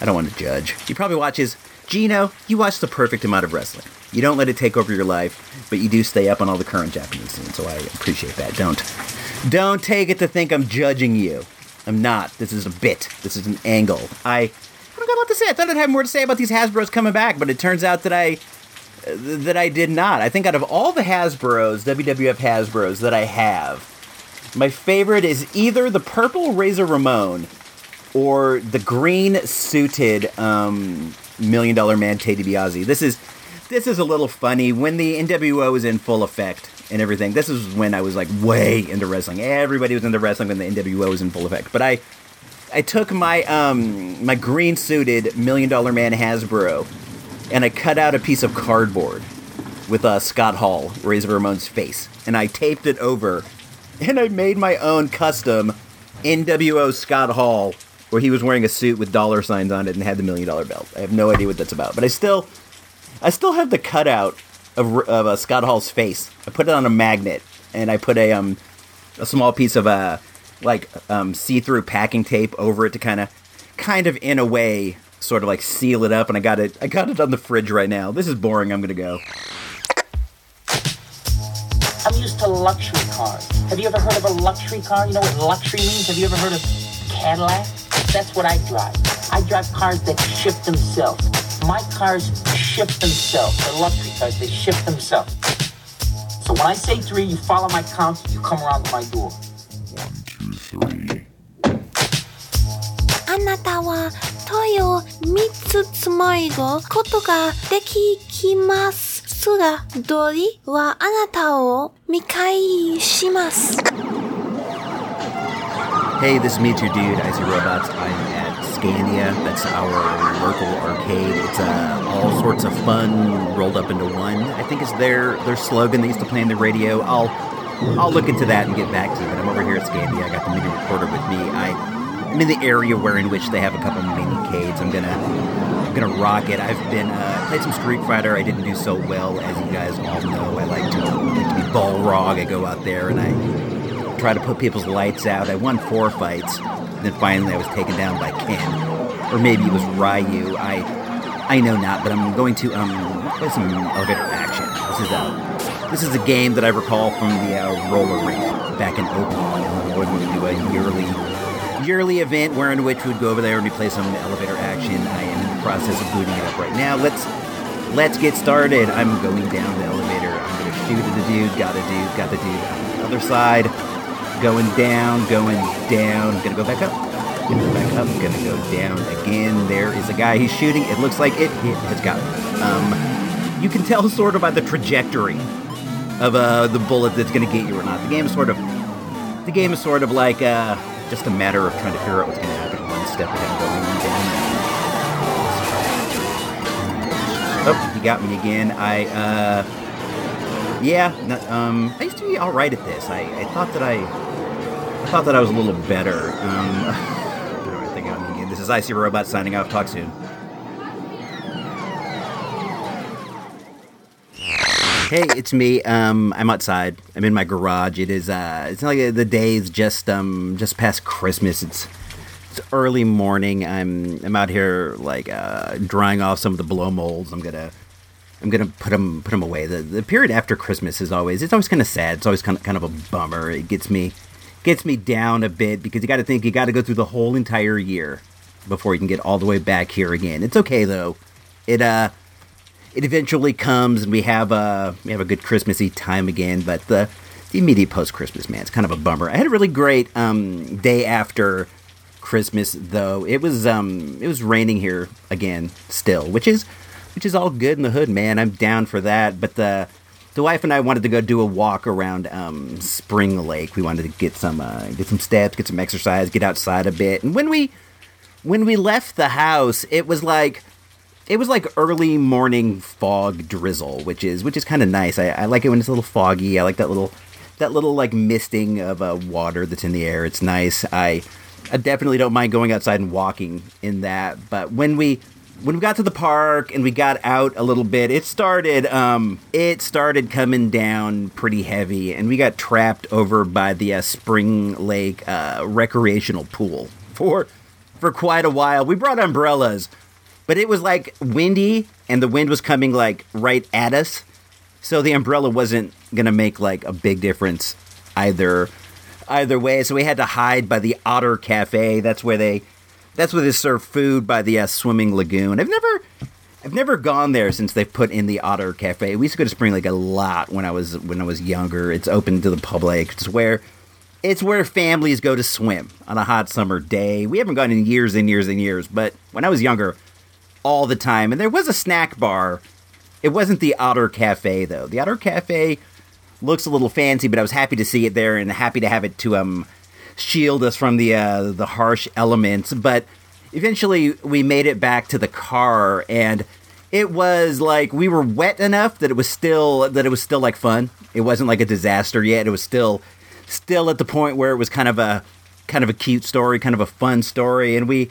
I don't want to judge. He probably watches. Gino, you watch the perfect amount of wrestling. You don't let it take over your life, but you do stay up on all the current Japanese scenes, so I appreciate that. Don't, don't take it to think I'm judging you. I'm not. This is a bit. This is an angle. I, I don't got a lot to say. I thought I'd have more to say about these Hasbro's coming back, but it turns out that I that I did not. I think out of all the Hasbro's, WWF Hasbro's that I have, my favorite is either the purple Razor Ramon or the green suited um, Million Dollar Man Ted DiBiase. This is this is a little funny when the NWO was in full effect and everything. This is when I was like way into wrestling. Everybody was into wrestling when the NWO was in full effect. But I I took my um my green suited Million Dollar Man Hasbro and I cut out a piece of cardboard with uh, Scott Hall, Razor Ramon's face, and I taped it over, and I made my own custom NWO Scott Hall, where he was wearing a suit with dollar signs on it and had the million dollar belt. I have no idea what that's about, but I still, I still have the cutout of, of uh, Scott Hall's face. I put it on a magnet, and I put a um, a small piece of uh, like um, see through packing tape over it to kind of, kind of in a way sort of like seal it up and I got it I got it on the fridge right now. This is boring. I'm to go. I'm used to luxury cars. Have you ever heard of a luxury car? You know what luxury means? Have you ever heard of Cadillac? That's what I drive. I drive cars that shift themselves My cars shift themselves. They're luxury cars. They shift themselves. So when I say three, you follow my count, you come around to my door. あなたは問いを3つつまいごことができきますが、ドリはあなたを見返します。 Hey, this is me, your dude, Icy Robots. I'm at Scandia. That's our local arcade. It's uh, all sorts of fun rolled up into one. I think it's their their slogan they used to play on the radio. I'll I'll look into that and get back to you. But I'm over here at Scandia. I got the mini recorder with me. I I'm in the area where in which they have a couple mini cades. I'm gonna I'm gonna rock it. I've been uh, played some Street Fighter. I didn't do so well, as you guys all know. I like to, like to be Balrog. I go out there and I try to put people's lights out. I won four fights. And then finally, I was taken down by Ken, or maybe it was Ryu. I I know not, but I'm going to um play some elevator action. This is a this is a game that I recall from the uh, roller rink back in Oakland. When we do a yearly yearly event where in which we'd go over there and we play some elevator action. I am in the process of booting it up right now. Let's let's get started. I'm going down the elevator. I'm gonna shoot at the dude. Got a dude. Got the dude on the other side. Going down. Going down. Gonna go back up. Gonna go back up. Gonna go down again. There is a guy. He's shooting. It looks like it hit. Has got. Um, you can tell sort of by the trajectory of uh, the bullet that's gonna get you or not. The game is sort of. The game is sort of like uh, just a matter of trying to figure out what's gonna happen one step ahead going down. Oh, he got me again. I, uh, yeah, um, I used to be all right at this. I, I thought that I, I thought that I was a little better. Um, I think I'm. This is Icy Robot signing off. Talk soon. Hey, it's me. Um, I'm outside. I'm in my garage. It is. Uh, it's like the day's just um just past Christmas. It's it's early morning. I'm I'm out here like uh, drying off some of the blow molds. I'm gonna I'm gonna put them put them away. The the period after Christmas is always it's always kind of sad. It's always kind of kind of a bummer. It gets me gets me down a bit because you got to think you got to go through the whole entire year before you can get all the way back here again. It's okay though. It uh it eventually comes and we have a we have a good Christmassy time again. But the the immediate post Christmas man, it's kind of a bummer. I had a really great um, day after Christmas though. It was um it was raining here again still, which is which is all good in the hood, man. I'm down for that. But the the wife and I wanted to go do a walk around um, Spring Lake. We wanted to get some uh, get some steps, get some exercise, get outside a bit. And when we when we left the house, it was like it was like early morning fog drizzle, which is which is kind of nice. I, I like it when it's a little foggy. I like that little that little like misting of uh, water that's in the air. It's nice. I I definitely don't mind going outside and walking in that. But when we when we got to the park and we got out a little bit, it started um it started coming down pretty heavy, and we got trapped over by the uh, Spring Lake uh, recreational pool for for quite a while. We brought umbrellas, but it was like windy, and the wind was coming like right at us, so the umbrella wasn't gonna make like a big difference either either way. So we had to hide by the Otter Cafe. That's where they that's where they serve food by the uh, swimming lagoon. I've never I've never gone there since they've put in the Otter Cafe. We used to go to Spring Lake a lot when I was when I was younger. It's open to the public. It's where it's where families go to swim on a hot summer day. We haven't gone in years and years and years, but when I was younger, all the time. And there was a snack bar. It wasn't the Otter Cafe though. The Otter Cafe looks a little fancy, but I was happy to see it there and happy to have it to um shield us from the uh, the harsh elements. But eventually, we made it back to the car, and it was like we were wet enough that it was still that it was still like fun. It wasn't like a disaster yet. It was still still at the point where it was kind of a kind of a cute story, kind of a fun story, and we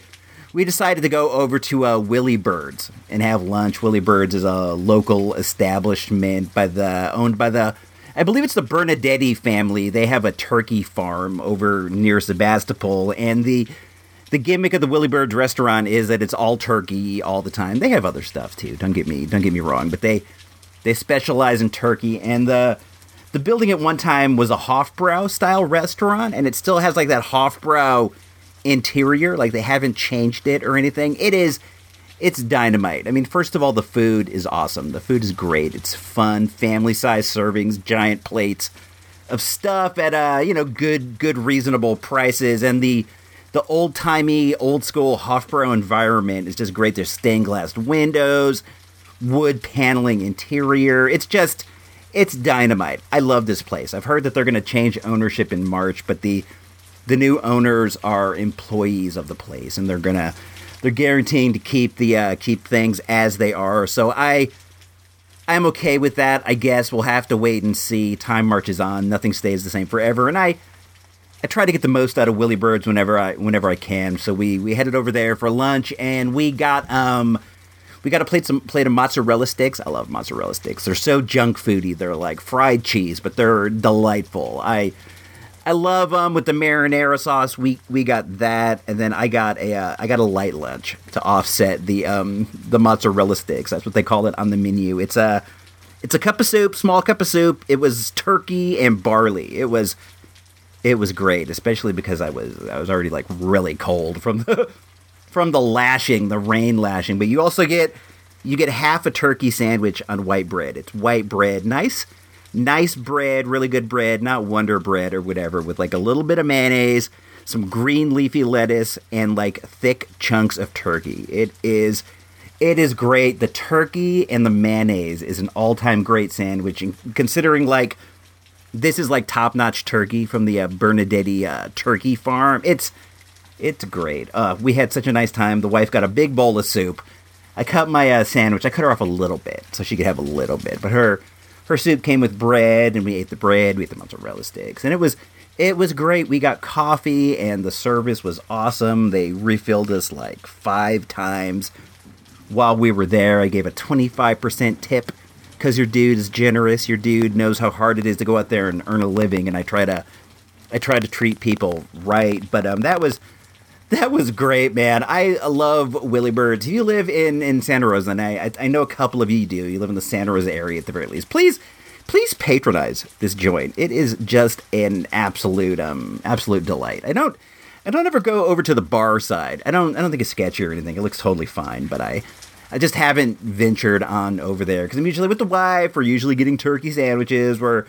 we decided to go over to uh, Willie Birds and have lunch. Willie Birds is a local establishment by the owned by the I believe it's the Bernadetti family. They have a turkey farm over near Sebastopol, and the the gimmick of the Willie Birds restaurant is that it's all turkey all the time. They have other stuff too. Don't get me don't get me wrong, but they they specialize in turkey. And the the building at one time was a Hofbrau style restaurant, and it still has like that Hofbrau interior. Like they haven't changed it or anything. It is it's dynamite. I mean, first of all, the food is awesome. The food is great. It's fun, family size servings, giant plates of stuff at uh, you know, good good reasonable prices and the the old timey, old school Hofbrau environment is just great. There's stained glass windows, wood paneling interior. It's just it's dynamite. I love this place. I've heard that they're going to change ownership in March, but the the new owners are employees of the place and they're going to they're guaranteeing to keep the uh, keep things as they are. So I I'm okay with that. I guess we'll have to wait and see. Time marches on. Nothing stays the same forever. And I I try to get the most out of Willie Birds whenever I whenever I can. So we we headed over there for lunch and we got um we got a plate some plate of mozzarella sticks. I love mozzarella sticks. They're so junk foody. They're like fried cheese, but they're delightful. I I love um with the marinara sauce. We we got that, and then I got a uh, I got a light lunch to offset the um the mozzarella sticks. That's what they call it on the menu. It's a it's a cup of soup, small cup of soup. It was turkey and barley. It was it was great, especially because I was I was already like really cold from the from the lashing, the rain lashing. But you also get you get half a turkey sandwich on white bread. It's white bread, nice nice bread, really good bread, not Wonder Bread or whatever, with like a little bit of mayonnaise, some green leafy lettuce, and like thick chunks of turkey. It is. It is great. The turkey and the mayonnaise is an all-time great sandwich. And considering like this is like top-notch turkey from the uh, Bernadetti uh, turkey farm, it's it's great. Uh, we had such a nice time. The wife got a big bowl of soup. I cut my uh, sandwich. I cut her off a little bit so she could have a little bit, but her her soup came with bread, and we ate the bread. We ate the mozzarella sticks, and it was it was great. We got coffee, and the service was awesome. They refilled us like five times while we were there. I gave a twenty five percent tip because your dude is generous. Your dude knows how hard it is to go out there and earn a living, and I try to I try to treat people right. But um, that was that was great, man. I love Willie Birds. If you live in, in Santa Rosa, and I, I know a couple of you do, you live in the Santa Rosa area at the very least, please please patronize this joint. It is just an absolute um absolute delight. I don't I don't ever go over to the bar side. I don't I don't think it's sketchy or anything. It looks totally fine, but I I just haven't ventured on over there because I'm usually with the wife. We're usually getting turkey sandwiches. We're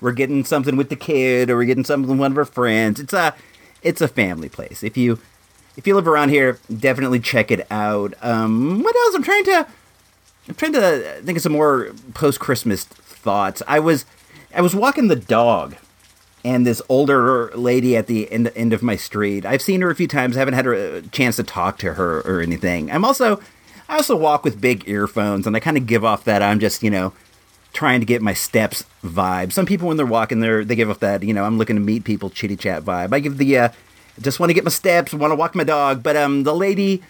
we're getting something with the kid, or we're getting something with one of our friends. It's a it's a family place. If you if you live around here, definitely check it out. Um, what else? I'm trying to I'm trying to think of some more post Christmas thoughts. I was I was walking the dog, and this older lady at the end end of my street. I've seen her a few times. I haven't had a chance to talk to her or anything. I'm also I also walk with big earphones, and I kind of give off that I'm just you know trying to get my steps vibe. Some people when they're walking, they they give off that you know I'm looking to meet people, chitty chat vibe. I give the uh, just want to get my steps, want to walk my dog. But um, the lady,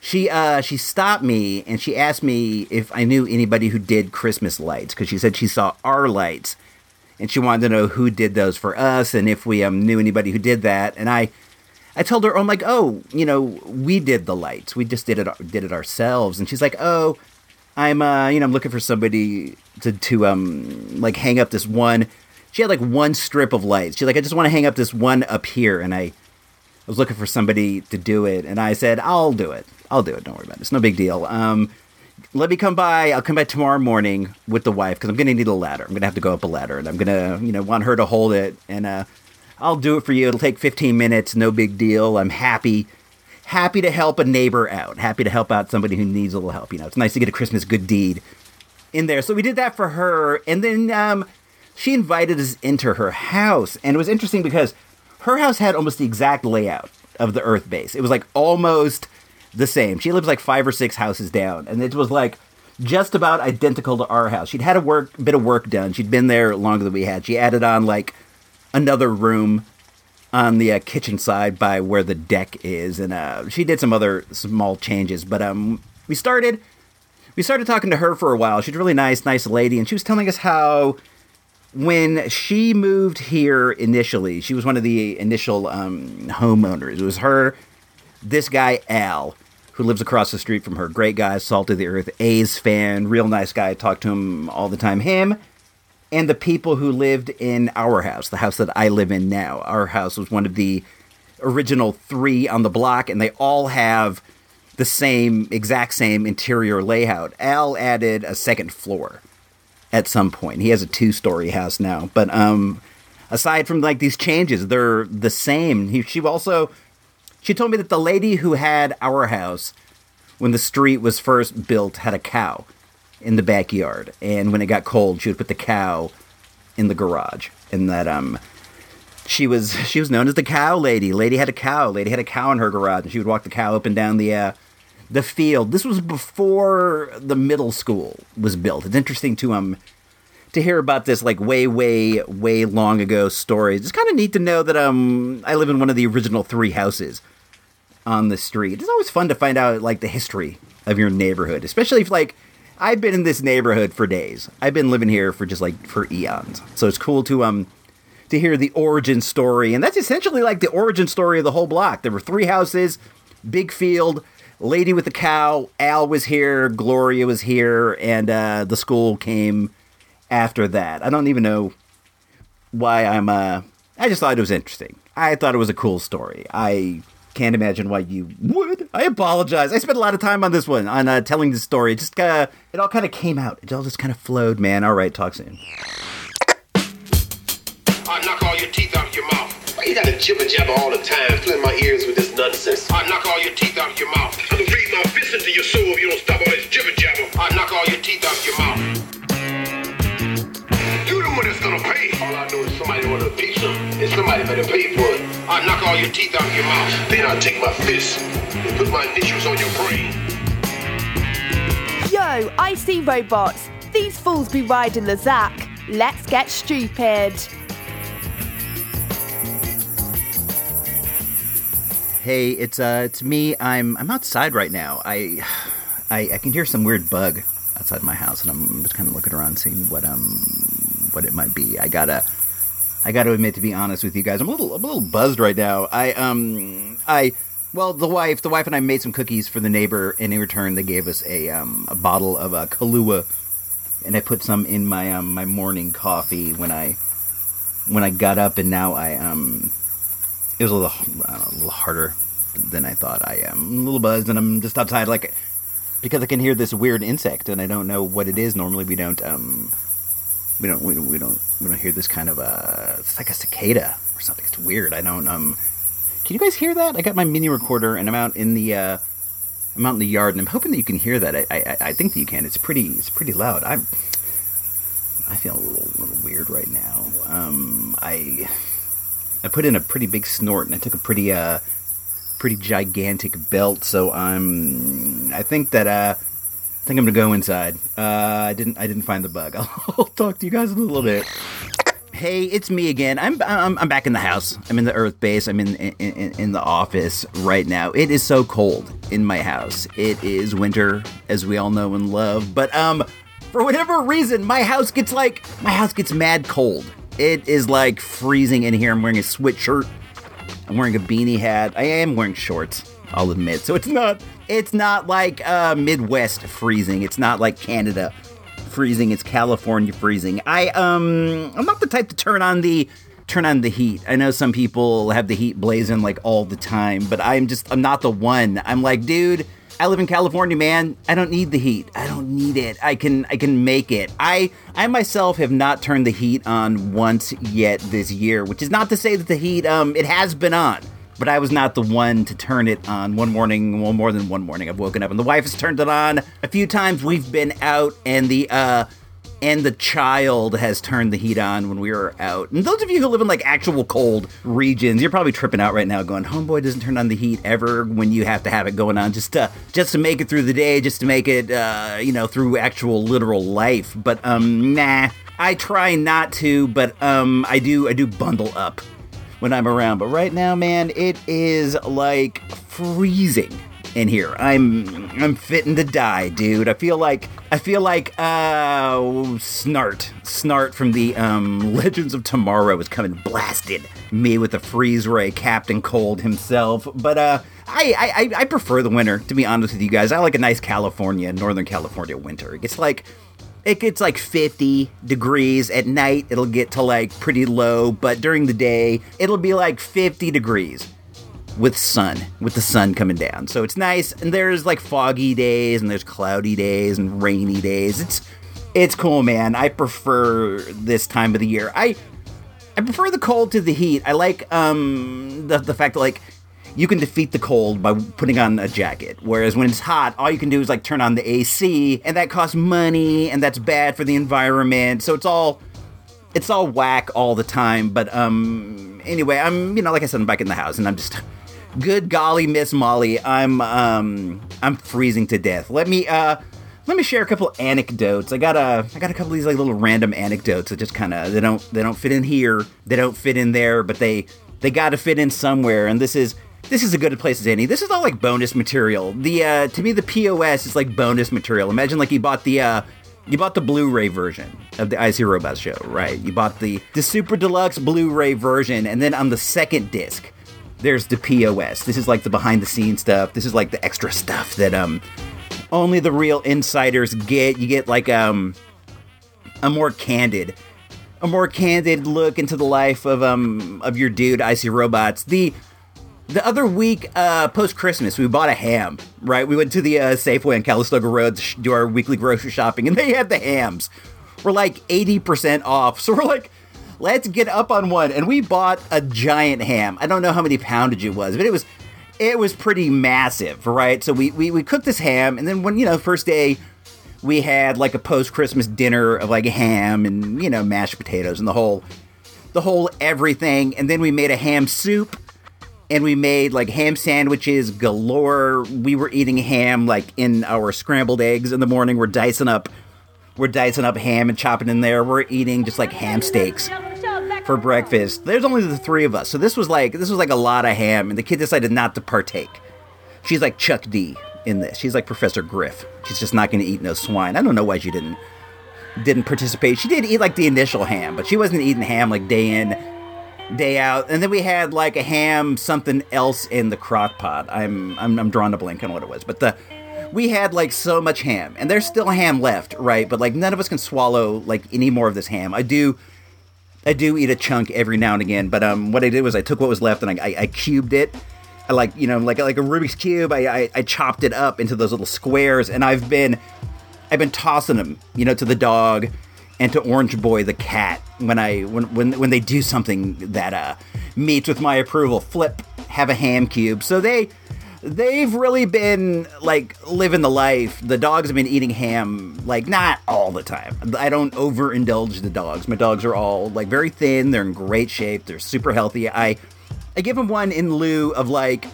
she uh, she stopped me and she asked me if I knew anybody who did Christmas lights because she said she saw our lights, and she wanted to know who did those for us and if we um knew anybody who did that. And I. I told her, I'm like, oh, you know, we did the lights. We just did it, did it ourselves. And she's like, oh, I'm, uh, you know, I'm looking for somebody to, to, um, like hang up this one. She had like one strip of lights. She's like, I just want to hang up this one up here. And I was looking for somebody to do it. And I said, I'll do it. I'll do it. Don't worry about it. It's no big deal. Um, let me come by. I'll come by tomorrow morning with the wife because I'm going to need a ladder. I'm going to have to go up a ladder and I'm going to, you know, want her to hold it. And, uh, I'll do it for you. It'll take 15 minutes. No big deal. I'm happy happy to help a neighbor out, happy to help out somebody who needs a little help. You know, it's nice to get a Christmas good deed in there. So we did that for her, and then um, she invited us into her house, and it was interesting because her house had almost the exact layout of the Earth base. It was like almost the same. She lives like five or six houses down, and it was like just about identical to our house. She'd had a work bit of work done. She'd been there longer than we had. She added on like another room on the uh, kitchen side by where the deck is, and uh, she did some other small changes. But um, we started we started talking to her for a while. She's really nice, nice lady, and she was telling us how when she moved here initially, she was one of the initial um, homeowners. It was her, this guy Al, who lives across the street from her. Great guy, salt of the earth, A's fan, real nice guy. I talk to him all the time. Him and the people who lived in our house, the house that I live in now. Our house was one of the original three on the block, and they all have the same, exact same interior layout. Al added a second floor at some point. He has a two story house now, but um, aside from like these changes, they're the same. He, she also she told me that the lady who had our house when the street was first built had a cow in the backyard, and when it got cold, she would put the cow in the garage, and that um she was she was known as the cow lady. Lady had a cow. Lady had a cow in her garage, and she would walk the cow up and down the uh, the field. This was before the middle school was built. It's interesting to um to hear about this like way way way long ago stories. It's kind of neat to know that um I live in one of the original three houses on the street. It's always fun to find out like the history of your neighborhood, especially if like I've been in this neighborhood for days. I've been living here for just like for eons. So it's cool to um to hear the origin story, and that's essentially like the origin story of the whole block. There were three houses, big field, lady with the cow. Al was here, Gloria was here, and uh, the school came after that. I don't even know why I'm. Uh, I just thought it was interesting. I thought it was a cool story. I can't imagine why you would. I apologize. I spent a lot of time on this one, on uh, telling this story. It just uh, it all kind of came out. It all just kind of flowed, man. All right, talk soon. I knock all your teeth out of your mouth. Why you gotta jibber jabber all the time, filling my ears with this nonsense? I knock all your teeth out of your mouth. Soul if you don't stop all this jibber jabber. I knock all your teeth out your mouth. You the one that's gonna pay. All I know is somebody want pizza, and somebody better pay for it. I knock all your teeth out your mouth. Then I take my fist and put my initials on your brain. Yo, I see robots. These fools be riding the Zack. Let's get stupid. Hey, it's uh, it's me. I'm I'm outside right now. I, I I can hear some weird bug outside my house, and I'm just kind of looking around, seeing what um what it might be. I gotta I gotta admit, to be honest with you guys, I'm a little I'm a little buzzed right now. I um I well the wife the wife and I made some cookies for the neighbor, and in return they gave us a um a bottle of uh, Kahlua, and I put some in my um my morning coffee when I when I got up, and now I um it was a little, know, a little harder than I thought. I am a little buzzed, and I'm just outside, like because I can hear this weird insect, and I don't know what it is. Normally, we don't, um, we don't, we, we don't, we don't hear this kind of uh, it's like a cicada or something. It's weird. I don't, um, can you guys hear that? I got my mini recorder, and I'm out in the, uh, I'm out in the yard, and I'm hoping that you can hear that. I, I, I think that you can. It's pretty, it's pretty loud. I'm, I feel a little, little weird right now. Um, I, I put in a pretty big snort, and I took a pretty, uh, pretty gigantic belt. So I'm, I think that, uh, I think I'm gonna go inside. Uh, I didn't, I didn't find the bug. I'll talk to you guys in a little bit. Hey, it's me again. I'm, I'm I'm back in the house. I'm in the Earth base. I'm in, in in in the office right now. It is so cold in my house. It is winter, as we all know and love. But um, for whatever reason, my house gets like my house gets mad cold. It is like freezing in here. I'm wearing a sweatshirt. I'm wearing a beanie hat. I am wearing shorts. I'll admit. So it's not it's not like uh, Midwest freezing. It's not like Canada freezing. It's California freezing. I um I'm not the type to turn on the turn on the heat. I know some people have the heat blazing like all the time, but I'm just I'm not the one. I'm like, dude, I live in California, man. I don't need the heat. I don't need it. I can I can make it. I I myself have not turned the heat on once yet this year, which is not to say that the heat um it has been on. But I was not the one to turn it on one morning, well, more than one morning. I've woken up and the wife has turned it on a few times. We've been out and the, uh, and the child has turned the heat on when we were out. And those of you who live in like actual cold regions, you're probably tripping out right now, going, "Homeboy doesn't turn on the heat ever." When you have to have it going on just to just to make it through the day, just to make it, uh, you know, through actual literal life. But um, nah, I try not to, but um, I do. I do bundle up when I'm around. But right now, man, it is like freezing in here. I'm I'm fitting to die, dude. I feel like I feel like uh Snart. Snart from the um Legends of Tomorrow is coming blasted me with the freeze ray Captain Cold himself. But uh I, I I prefer the winter, to be honest with you guys. I like a nice California, Northern California winter. It gets like it gets like 50 degrees at night it'll get to like pretty low but during the day it'll be like 50 degrees with sun with the sun coming down so it's nice and there's like foggy days and there's cloudy days and rainy days it's it's cool man i prefer this time of the year i i prefer the cold to the heat i like um the, the fact that like you can defeat the cold by putting on a jacket. Whereas when it's hot, all you can do is like turn on the AC, and that costs money, and that's bad for the environment. So it's all it's all whack all the time. But um, anyway, I'm you know like I said, I'm back in the house, and I'm just good golly, Miss Molly, I'm um I'm freezing to death. Let me uh. Let me share a couple anecdotes. I got a, I got a couple of these like little random anecdotes that just kind of they don't, they don't fit in here, they don't fit in there, but they, they got to fit in somewhere. And this is, this is a good place as any. This is all like bonus material. The uh, to me the POS is like bonus material. Imagine like you bought the uh, you bought the Blu-ray version of the IC Robots show, right? You bought the the super deluxe Blu-ray version, and then on the second disc, there's the POS. This is like the behind the scenes stuff. This is like the extra stuff that um only the real insiders get. You get like um a more candid a more candid look into the life of um of your dude Icy Robots. The the other week, uh, post Christmas, we bought a ham. Right, we went to the uh, Safeway on Calistoga Road to sh- do our weekly grocery shopping, and they had the hams. We're like eighty percent off, so we're like, let's get up on one. And we bought a giant ham. I don't know how many poundage it was, but it was it was pretty massive, right? So we we, we cooked this ham, and then when you know first day. We had like a post Christmas dinner of like ham and you know mashed potatoes and the whole, the whole everything, and then we made a ham soup and we made like ham sandwiches galore. We were eating ham like in our scrambled eggs in the morning. We're dicing up, we're dicing up ham and chopping in there. We're eating just like ham steaks for breakfast. There's only the three of us, so this was like this was like a lot of ham, and the kid decided not to partake. She's like Chuck D in this. She's like Professor Griff. She's just not going to eat no swine. I don't know why she didn't didn't participate. She did eat like the initial ham, but she wasn't eating ham like day in day out. And then we had like a ham, something else in the crock pot. I'm I'm, I'm drawing a blank on what it was, but the we had like so much ham, and there's still ham left, right? But like none of us can swallow like any more of this ham. I do. I do eat a chunk every now and again, but um, what I did was I took what was left and I, I, I cubed it. I like you know like like a Rubik's cube. I, I I chopped it up into those little squares, and I've been I've been tossing them, you know, to the dog and to Orange Boy the cat when I when when when they do something that uh meets with my approval. Flip have a ham cube, so they they've really been like living the life. The dogs have been eating ham, like not all the time. I don't overindulge the dogs. My dogs are all like very thin. They're in great shape. They're super healthy. I I give them one in lieu of like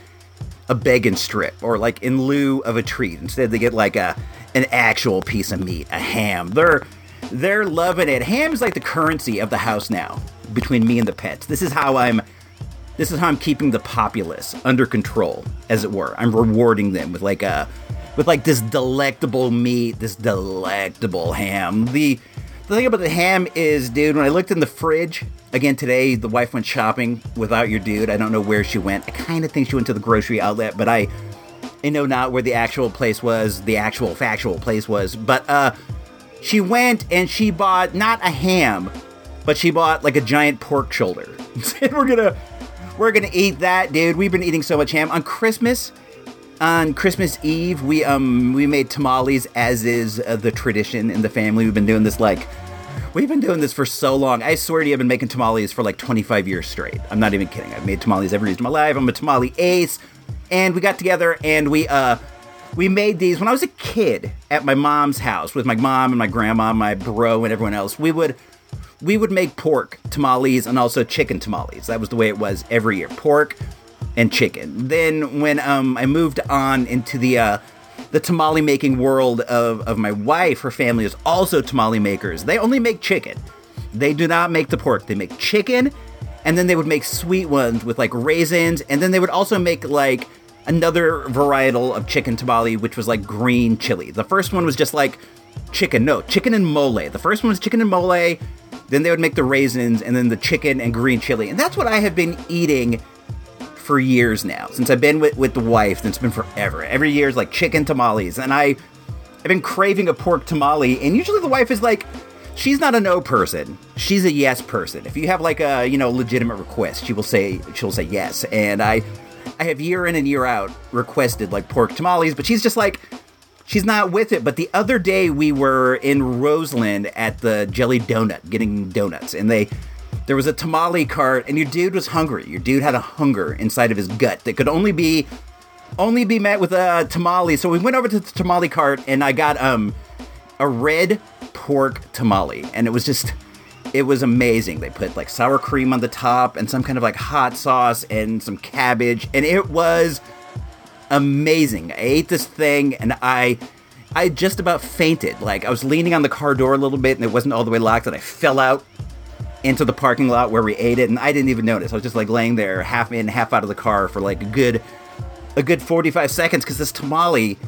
a bacon strip or like in lieu of a treat. Instead, they get like a an actual piece of meat, a ham. They're they're loving it. Ham is like the currency of the house now between me and the pets. This is how I'm this is how I'm keeping the populace under control, as it were. I'm rewarding them with like a with like this delectable meat, this delectable ham. The the thing about the ham is, dude, when I looked in the fridge again today, the wife went shopping without your dude. I don't know where she went. I kind of think she went to the grocery outlet, but I I know not where the actual place was, the actual factual place was. But uh she went and she bought not a ham, but she bought like a giant pork shoulder. Said we're gonna we're gonna eat that, dude. We've been eating so much ham on Christmas. On Christmas Eve, we um we made tamales, as is uh, the tradition in the family. We've been doing this like we've been doing this for so long. I swear to you, I've been making tamales for like 25 years straight. I'm not even kidding. I've made tamales every year of my life. I'm a tamale ace, and we got together and we uh we made these when I was a kid at my mom's house with my mom and my grandma, my bro, and everyone else. We would we would make pork tamales and also chicken tamales. That was the way it was every year. Pork and chicken. Then when um, I moved on into the uh, the tamale making world of, of my wife, her family is also tamale makers. They only make chicken. They do not make the pork. They make chicken, and then they would make sweet ones with like raisins, and then they would also make like another varietal of chicken tamale, which was like green chili. The first one was just like chicken, no, chicken and mole. The first one was chicken and mole. Then they would make the raisins, and then the chicken and green chili, and that's what I have been eating for years now. Since I've been with, with the wife, it's been forever. Every year is like chicken tamales, and I I've been craving a pork tamale, and usually the wife is like, she's not a no person. She's a yes person. If you have like a you know legitimate request, she will say she'll say yes. And I I have year in and year out requested like pork tamales, but she's just like she's not with it. But the other day we were in Roseland at the Jelly Donut getting donuts, and they there was a tamale cart, and your dude was hungry. Your dude had a hunger inside of his gut that could only be only be met with a tamale. So we went over to the tamale cart, and I got um a red pork tamale, and it was just it was amazing. They put like sour cream on the top and some kind of like hot sauce and some cabbage, and it was amazing. I ate this thing, and I I just about fainted. Like I was leaning on the car door a little bit, and it wasn't all the way locked, and I fell out into the parking lot where we ate it, and I didn't even notice. I was just like laying there, half in, half out of the car for like a good, a good forty-five seconds because this tamale,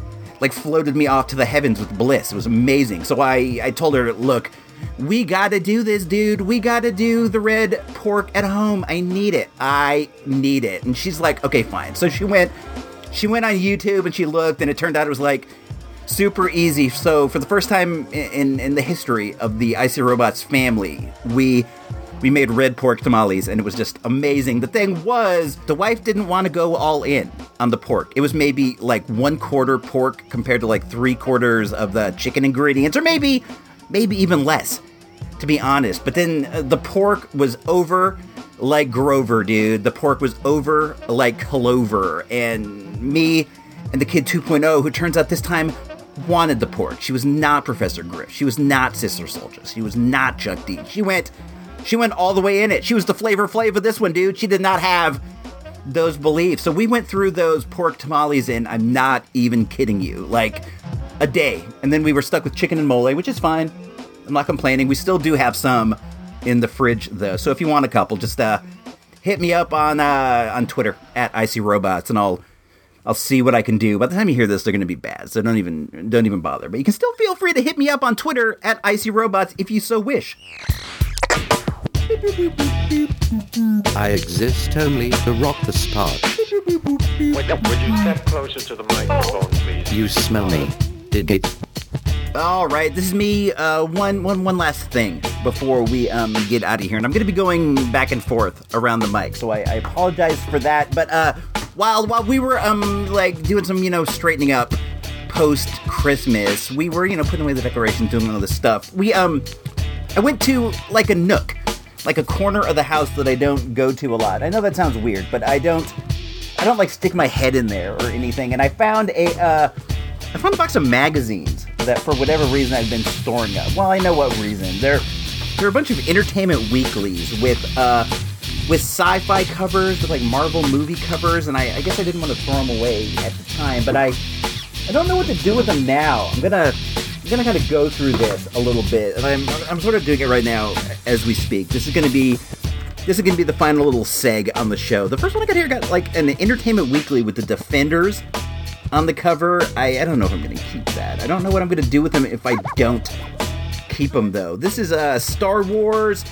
like, floated me off to the heavens with bliss. It was amazing. So I, I told her, look, we gotta do this, dude. We gotta do the red pork at home. I need it. I need it. And she's like, okay, fine. So she went, she went on YouTube and she looked, and it turned out it was like super easy. So for the first time in in the history of the Icy Robots family, we we made red pork tamales and it was just amazing. The thing was, the wife didn't want to go all in on the pork. It was maybe like one quarter pork compared to like three quarters of the chicken ingredients, or maybe maybe even less, to be honest. But then uh, the pork was over like Grover, dude. The pork was over like Clover, and me and the kid 2.0, who turns out this time wanted the pork. She was not Professor Griff. She was not Sister Souljah. She was not Chuck D. She went, she went all the way in it. She was the flavor flav of this one, dude. She did not have those beliefs. So we went through those pork tamales, and I'm not even kidding you, like a day, and then we were stuck with chicken and mole, which is fine. I'm not complaining. We still do have some in the fridge though. So if you want a couple, just uh, hit me up on uh, on Twitter at Icy Robots, and I'll I'll see what I can do. By the time you hear this, they're going to be bad, so don't even don't even bother. But you can still feel free to hit me up on Twitter at Icy Robots if you so wish. I exist only to rock the spot. Would you step closer to the microphone, please? You smell me. Did it? All right, this is me. Uh, one, one, one last thing before we um, get out of here, and I'm going to be going back and forth around the mic, so I, I apologize for that. But uh, while while we were um like doing some you know straightening up post Christmas, we were you know putting away the decorations, doing all this stuff. We um, I went to like a nook, like a corner of the house that I don't go to a lot. I know that sounds weird, but I don't. I don't like stick my head in there or anything. And I found a uh, I found a box of magazines that for whatever reason I've been storing up. Well, I know what reason. They're they're a bunch of entertainment weeklies with uh with sci-fi covers, with like Marvel movie covers, and I, I guess I didn't want to throw them away at the time, but I I don't know what to do with them now. I'm gonna I'm gonna kind of go through this a little bit, and I'm I'm sort of doing it right now as we speak. This is gonna be this is gonna be the final little seg on the show. The first one I got here got like an Entertainment Weekly with the Defenders on the cover. I I don't know if I'm gonna keep that. I don't know what I'm gonna do with them if I don't keep them though. This is uh Star Wars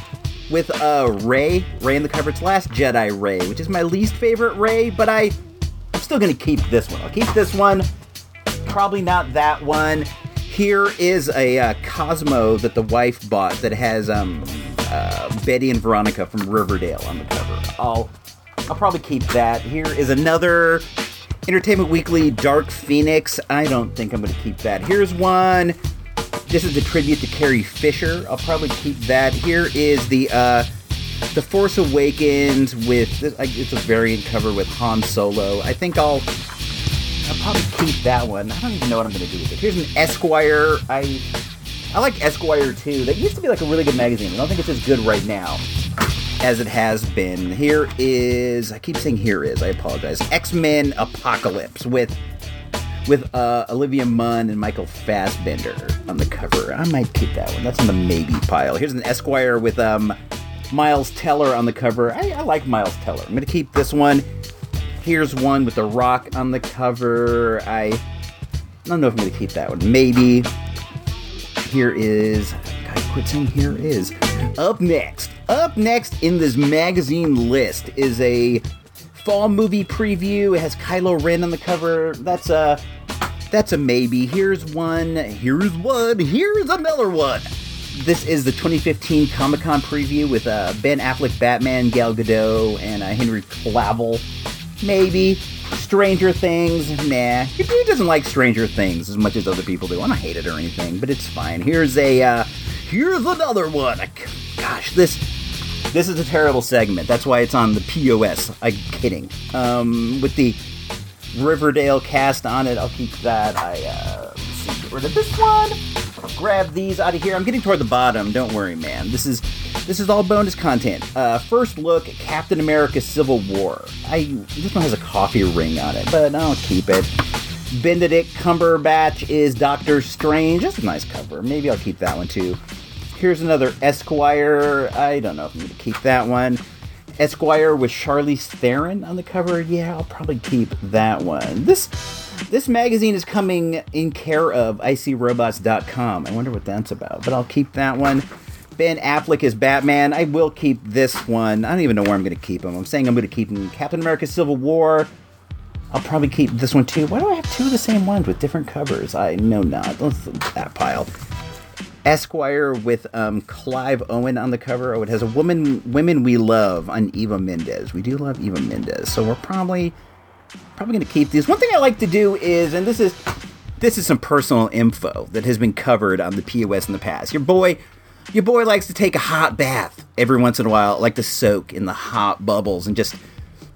with uh Rey Rey in the cover. It's Last Jedi Rey, which is my least favorite Rey, but I I'm still gonna keep this one. I'll keep this one. Probably not that one. Here is a uh, Cosmo that the wife bought that has um, uh, Betty and Veronica from Riverdale on the cover. I'll I'll probably keep that. Here is another Entertainment Weekly Dark Phoenix. I don't think I'm to keep that. Here's one. This is a tribute to Carrie Fisher. I'll probably keep that. Here is the uh, the Force Awakens with it's a variant cover with Han Solo. I think I'll I'll probably keep that one. I don't even know what I'm to do with it. Here's an Esquire. I I like Esquire too. That used to be like a really good magazine. I don't think it's as good right now as it has been. Here is I keep saying here is. I apologize. X Men Apocalypse with with uh, Olivia Munn and Michael Fassbender on the cover. I might keep that one. That's on the maybe pile. Here's an Esquire with um, Miles Teller on the cover. I, I like Miles Teller. I'm going to keep this one. Here's one with The Rock on the cover. I, I don't know if I'm going to keep that one. Maybe. Here is. God, quit saying here is. Up next. Up next in this magazine list is a fall movie preview. It has Kylo Ren on the cover. That's a. That's a maybe. Here's one. Here's one. Here's another one. This is the 2015 Comic Con preview with uh, Ben Affleck, Batman, Gal Gadot, and uh, Henry Cavill. Maybe. Stranger Things, nah. He doesn't like Stranger Things as much as other people do. I don't hate it or anything, but it's fine. Here's a, uh, here's another one. Gosh, this, this is a terrible segment. That's why it's on the POS. I'm kidding. Um, with the Riverdale cast on it, I'll keep that. I, uh, get rid of this one. Grab these out of here. I'm getting toward the bottom. Don't worry, man. This is this is all bonus content. Uh, first look, Captain America: Civil War. I this one has a coffee ring on it, but I'll keep it. Benedict Cumberbatch is Doctor Strange. That's a nice cover. Maybe I'll keep that one too. Here's another Esquire. I don't know if I'm going to keep that one. Esquire with Charlize Theron on the cover. Yeah, I'll probably keep that one. This this magazine is coming in care of ICRobots.com. I wonder what that's about, but I'll keep that one. Ben Affleck is Batman. I will keep this one. I don't even know where I'm going to keep him. I'm saying I'm going to keep him. Captain America Civil War. I'll probably keep this one too. Why do I have two of the same ones with different covers? I know not. Let's that pile. Esquire with um, Clive Owen on the cover. Oh, it has a woman, women we love on Eva Mendes. We do love Eva Mendes, so we're probably probably going to keep these. One thing I like to do is, and this is this is some personal info that has been covered on the POS in the past. Your boy, your boy likes to take a hot bath every once in a while, like to soak in the hot bubbles and just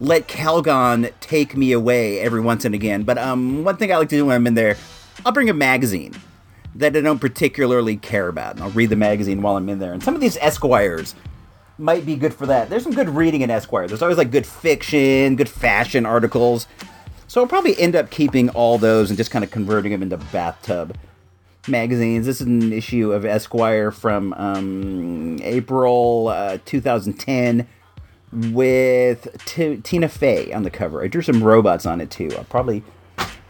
let Calgon take me away every once and again. But um, one thing I like to do when I'm in there, I'll bring a magazine that I don't particularly care about, and I'll read the magazine while I'm in there. And some of these Esquires might be good for that. There's some good reading in Esquire. There's always like good fiction, good fashion articles. So I'll probably end up keeping all those and just kind of converting them into bathtub magazines. This is an issue of Esquire from um, April uh, 2010 with T- Tina Fey on the cover. I drew some robots on it too. I'll probably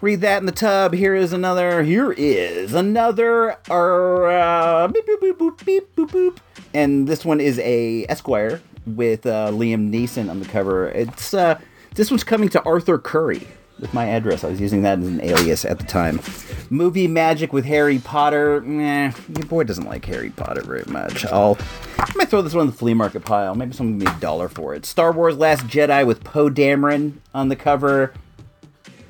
read that in the tub. Here is another. Here is another. Uh, beep, boop, boop, beep, boop, boop. And this one is a Esquire with uh, Liam Neeson on the cover. It's uh, this one's coming to Arthur Curry with my address. I was using that as an alias at the time. Movie Magic with Harry Potter. Nah, your boy doesn't like Harry Potter very much. I'll I might throw this one in the flea market pile. Maybe someone give me a dollar for it. Star Wars Last Jedi with Poe Dameron on the cover.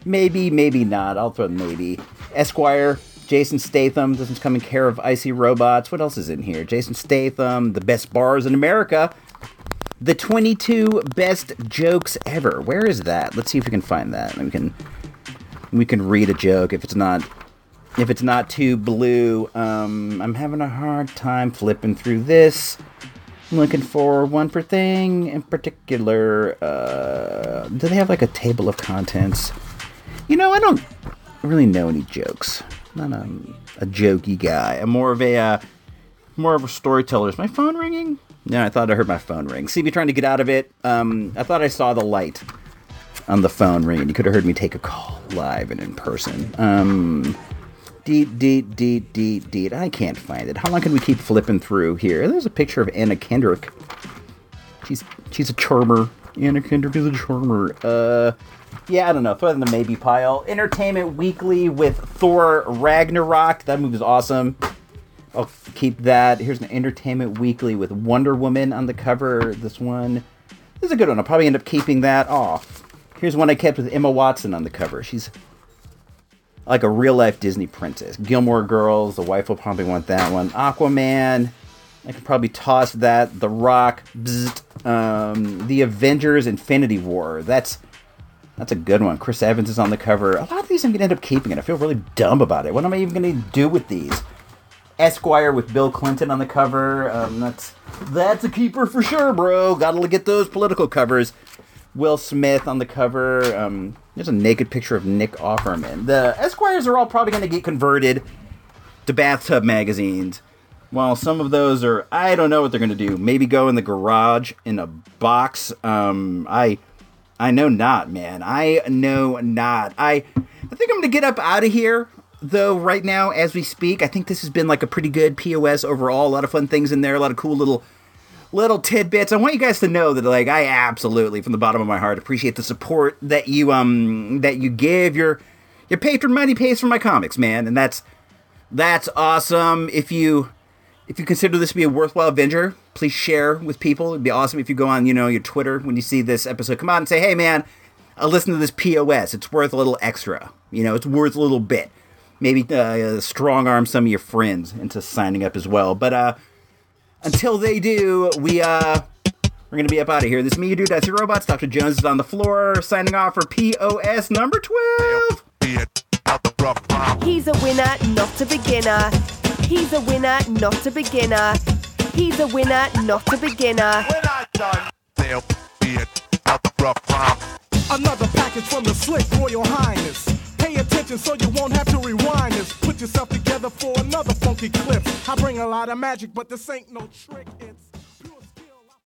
Maybe, maybe not. I'll throw maybe. Esquire, Jason Statham. doesn't come in care of Icy Robots. What else is in here? Jason Statham, the best bars in America. The 22 best jokes ever. Where is that? Let's see if we can find that. And we can we can read a joke if it's not if it's not too blue. Um, I'm having a hard time flipping through this. I'm looking for one per thing in particular. Uh, do they have like a table of contents? You know, I don't really know any jokes. I'm not a, a jokey guy. I'm more of a uh, more of a storyteller. Is my phone ringing? No, I thought I heard my phone ring. See me trying to get out of it. Um, I thought I saw the light on the phone ringing. You could have heard me take a call live and in person. Um, deet, deet, deet, deet, deet. I can't find it. How long can we keep flipping through here? There's a picture of Anna Kendrick. She's she's a charmer. Anna Kendrick is a charmer. Uh, yeah, I don't know. Throw it in the maybe pile. Entertainment Weekly with Thor Ragnarok. That movie is awesome. I'll keep that. Here's an Entertainment Weekly with Wonder Woman on the cover. This one this is a good one. I'll probably end up keeping that off. Here's one I kept with Emma Watson on the cover. She's like a real life Disney princess. Gilmore Girls, the wife will probably want that one. Aquaman, I could probably toss that. The Rock, bzzzt. um, The Avengers, Infinity War. That's that's a good one. Chris Evans is on the cover. A lot of these I'm gonna end up keeping, it. I feel really dumb about it. What am I even gonna do with these? Esquire with Bill Clinton on the cover. Um, that's that's a keeper for sure, bro. Gotta get those political covers. Will Smith on the cover. Um, there's a naked picture of Nick Offerman. The Esquires are all probably going to get converted to bathtub magazines. While some of those are, I don't know what they're going to do. Maybe go in the garage in a box. Um, I, I know not, man. I know not. I, I think I'm to get up out of here. Though right now, as we speak, I think this has been like a pretty good POS overall. A lot of fun things in there. A lot of cool little little tidbits. I want you guys to know that like I absolutely from the bottom of my heart appreciate the support that you um that you give. Your your patron money pays for my comics, man, and that's that's awesome. If you if you consider this to be a worthwhile venture, please share with people. It'd be awesome if you go on, you know, your Twitter when you see this episode come out and say, "Hey, man, I listened to this POS. It's worth a little extra. You know, it's worth a little bit. Maybe uh, strong arm some of your friends into signing up as well." But uh until they do, we uh we're gonna be up out of here. This is me, you dude, that's your robots. Dr. Jones is on the floor, signing off for POS number twelve. He's a winner, not a beginner. He's a winner, not a beginner. He's a winner, not a beginner. Another package from the slick Royal Highness. Pay attention so you won't have to rewind this. Put yourself together for another funky clip. I bring a lot of magic, but this ain't no trick.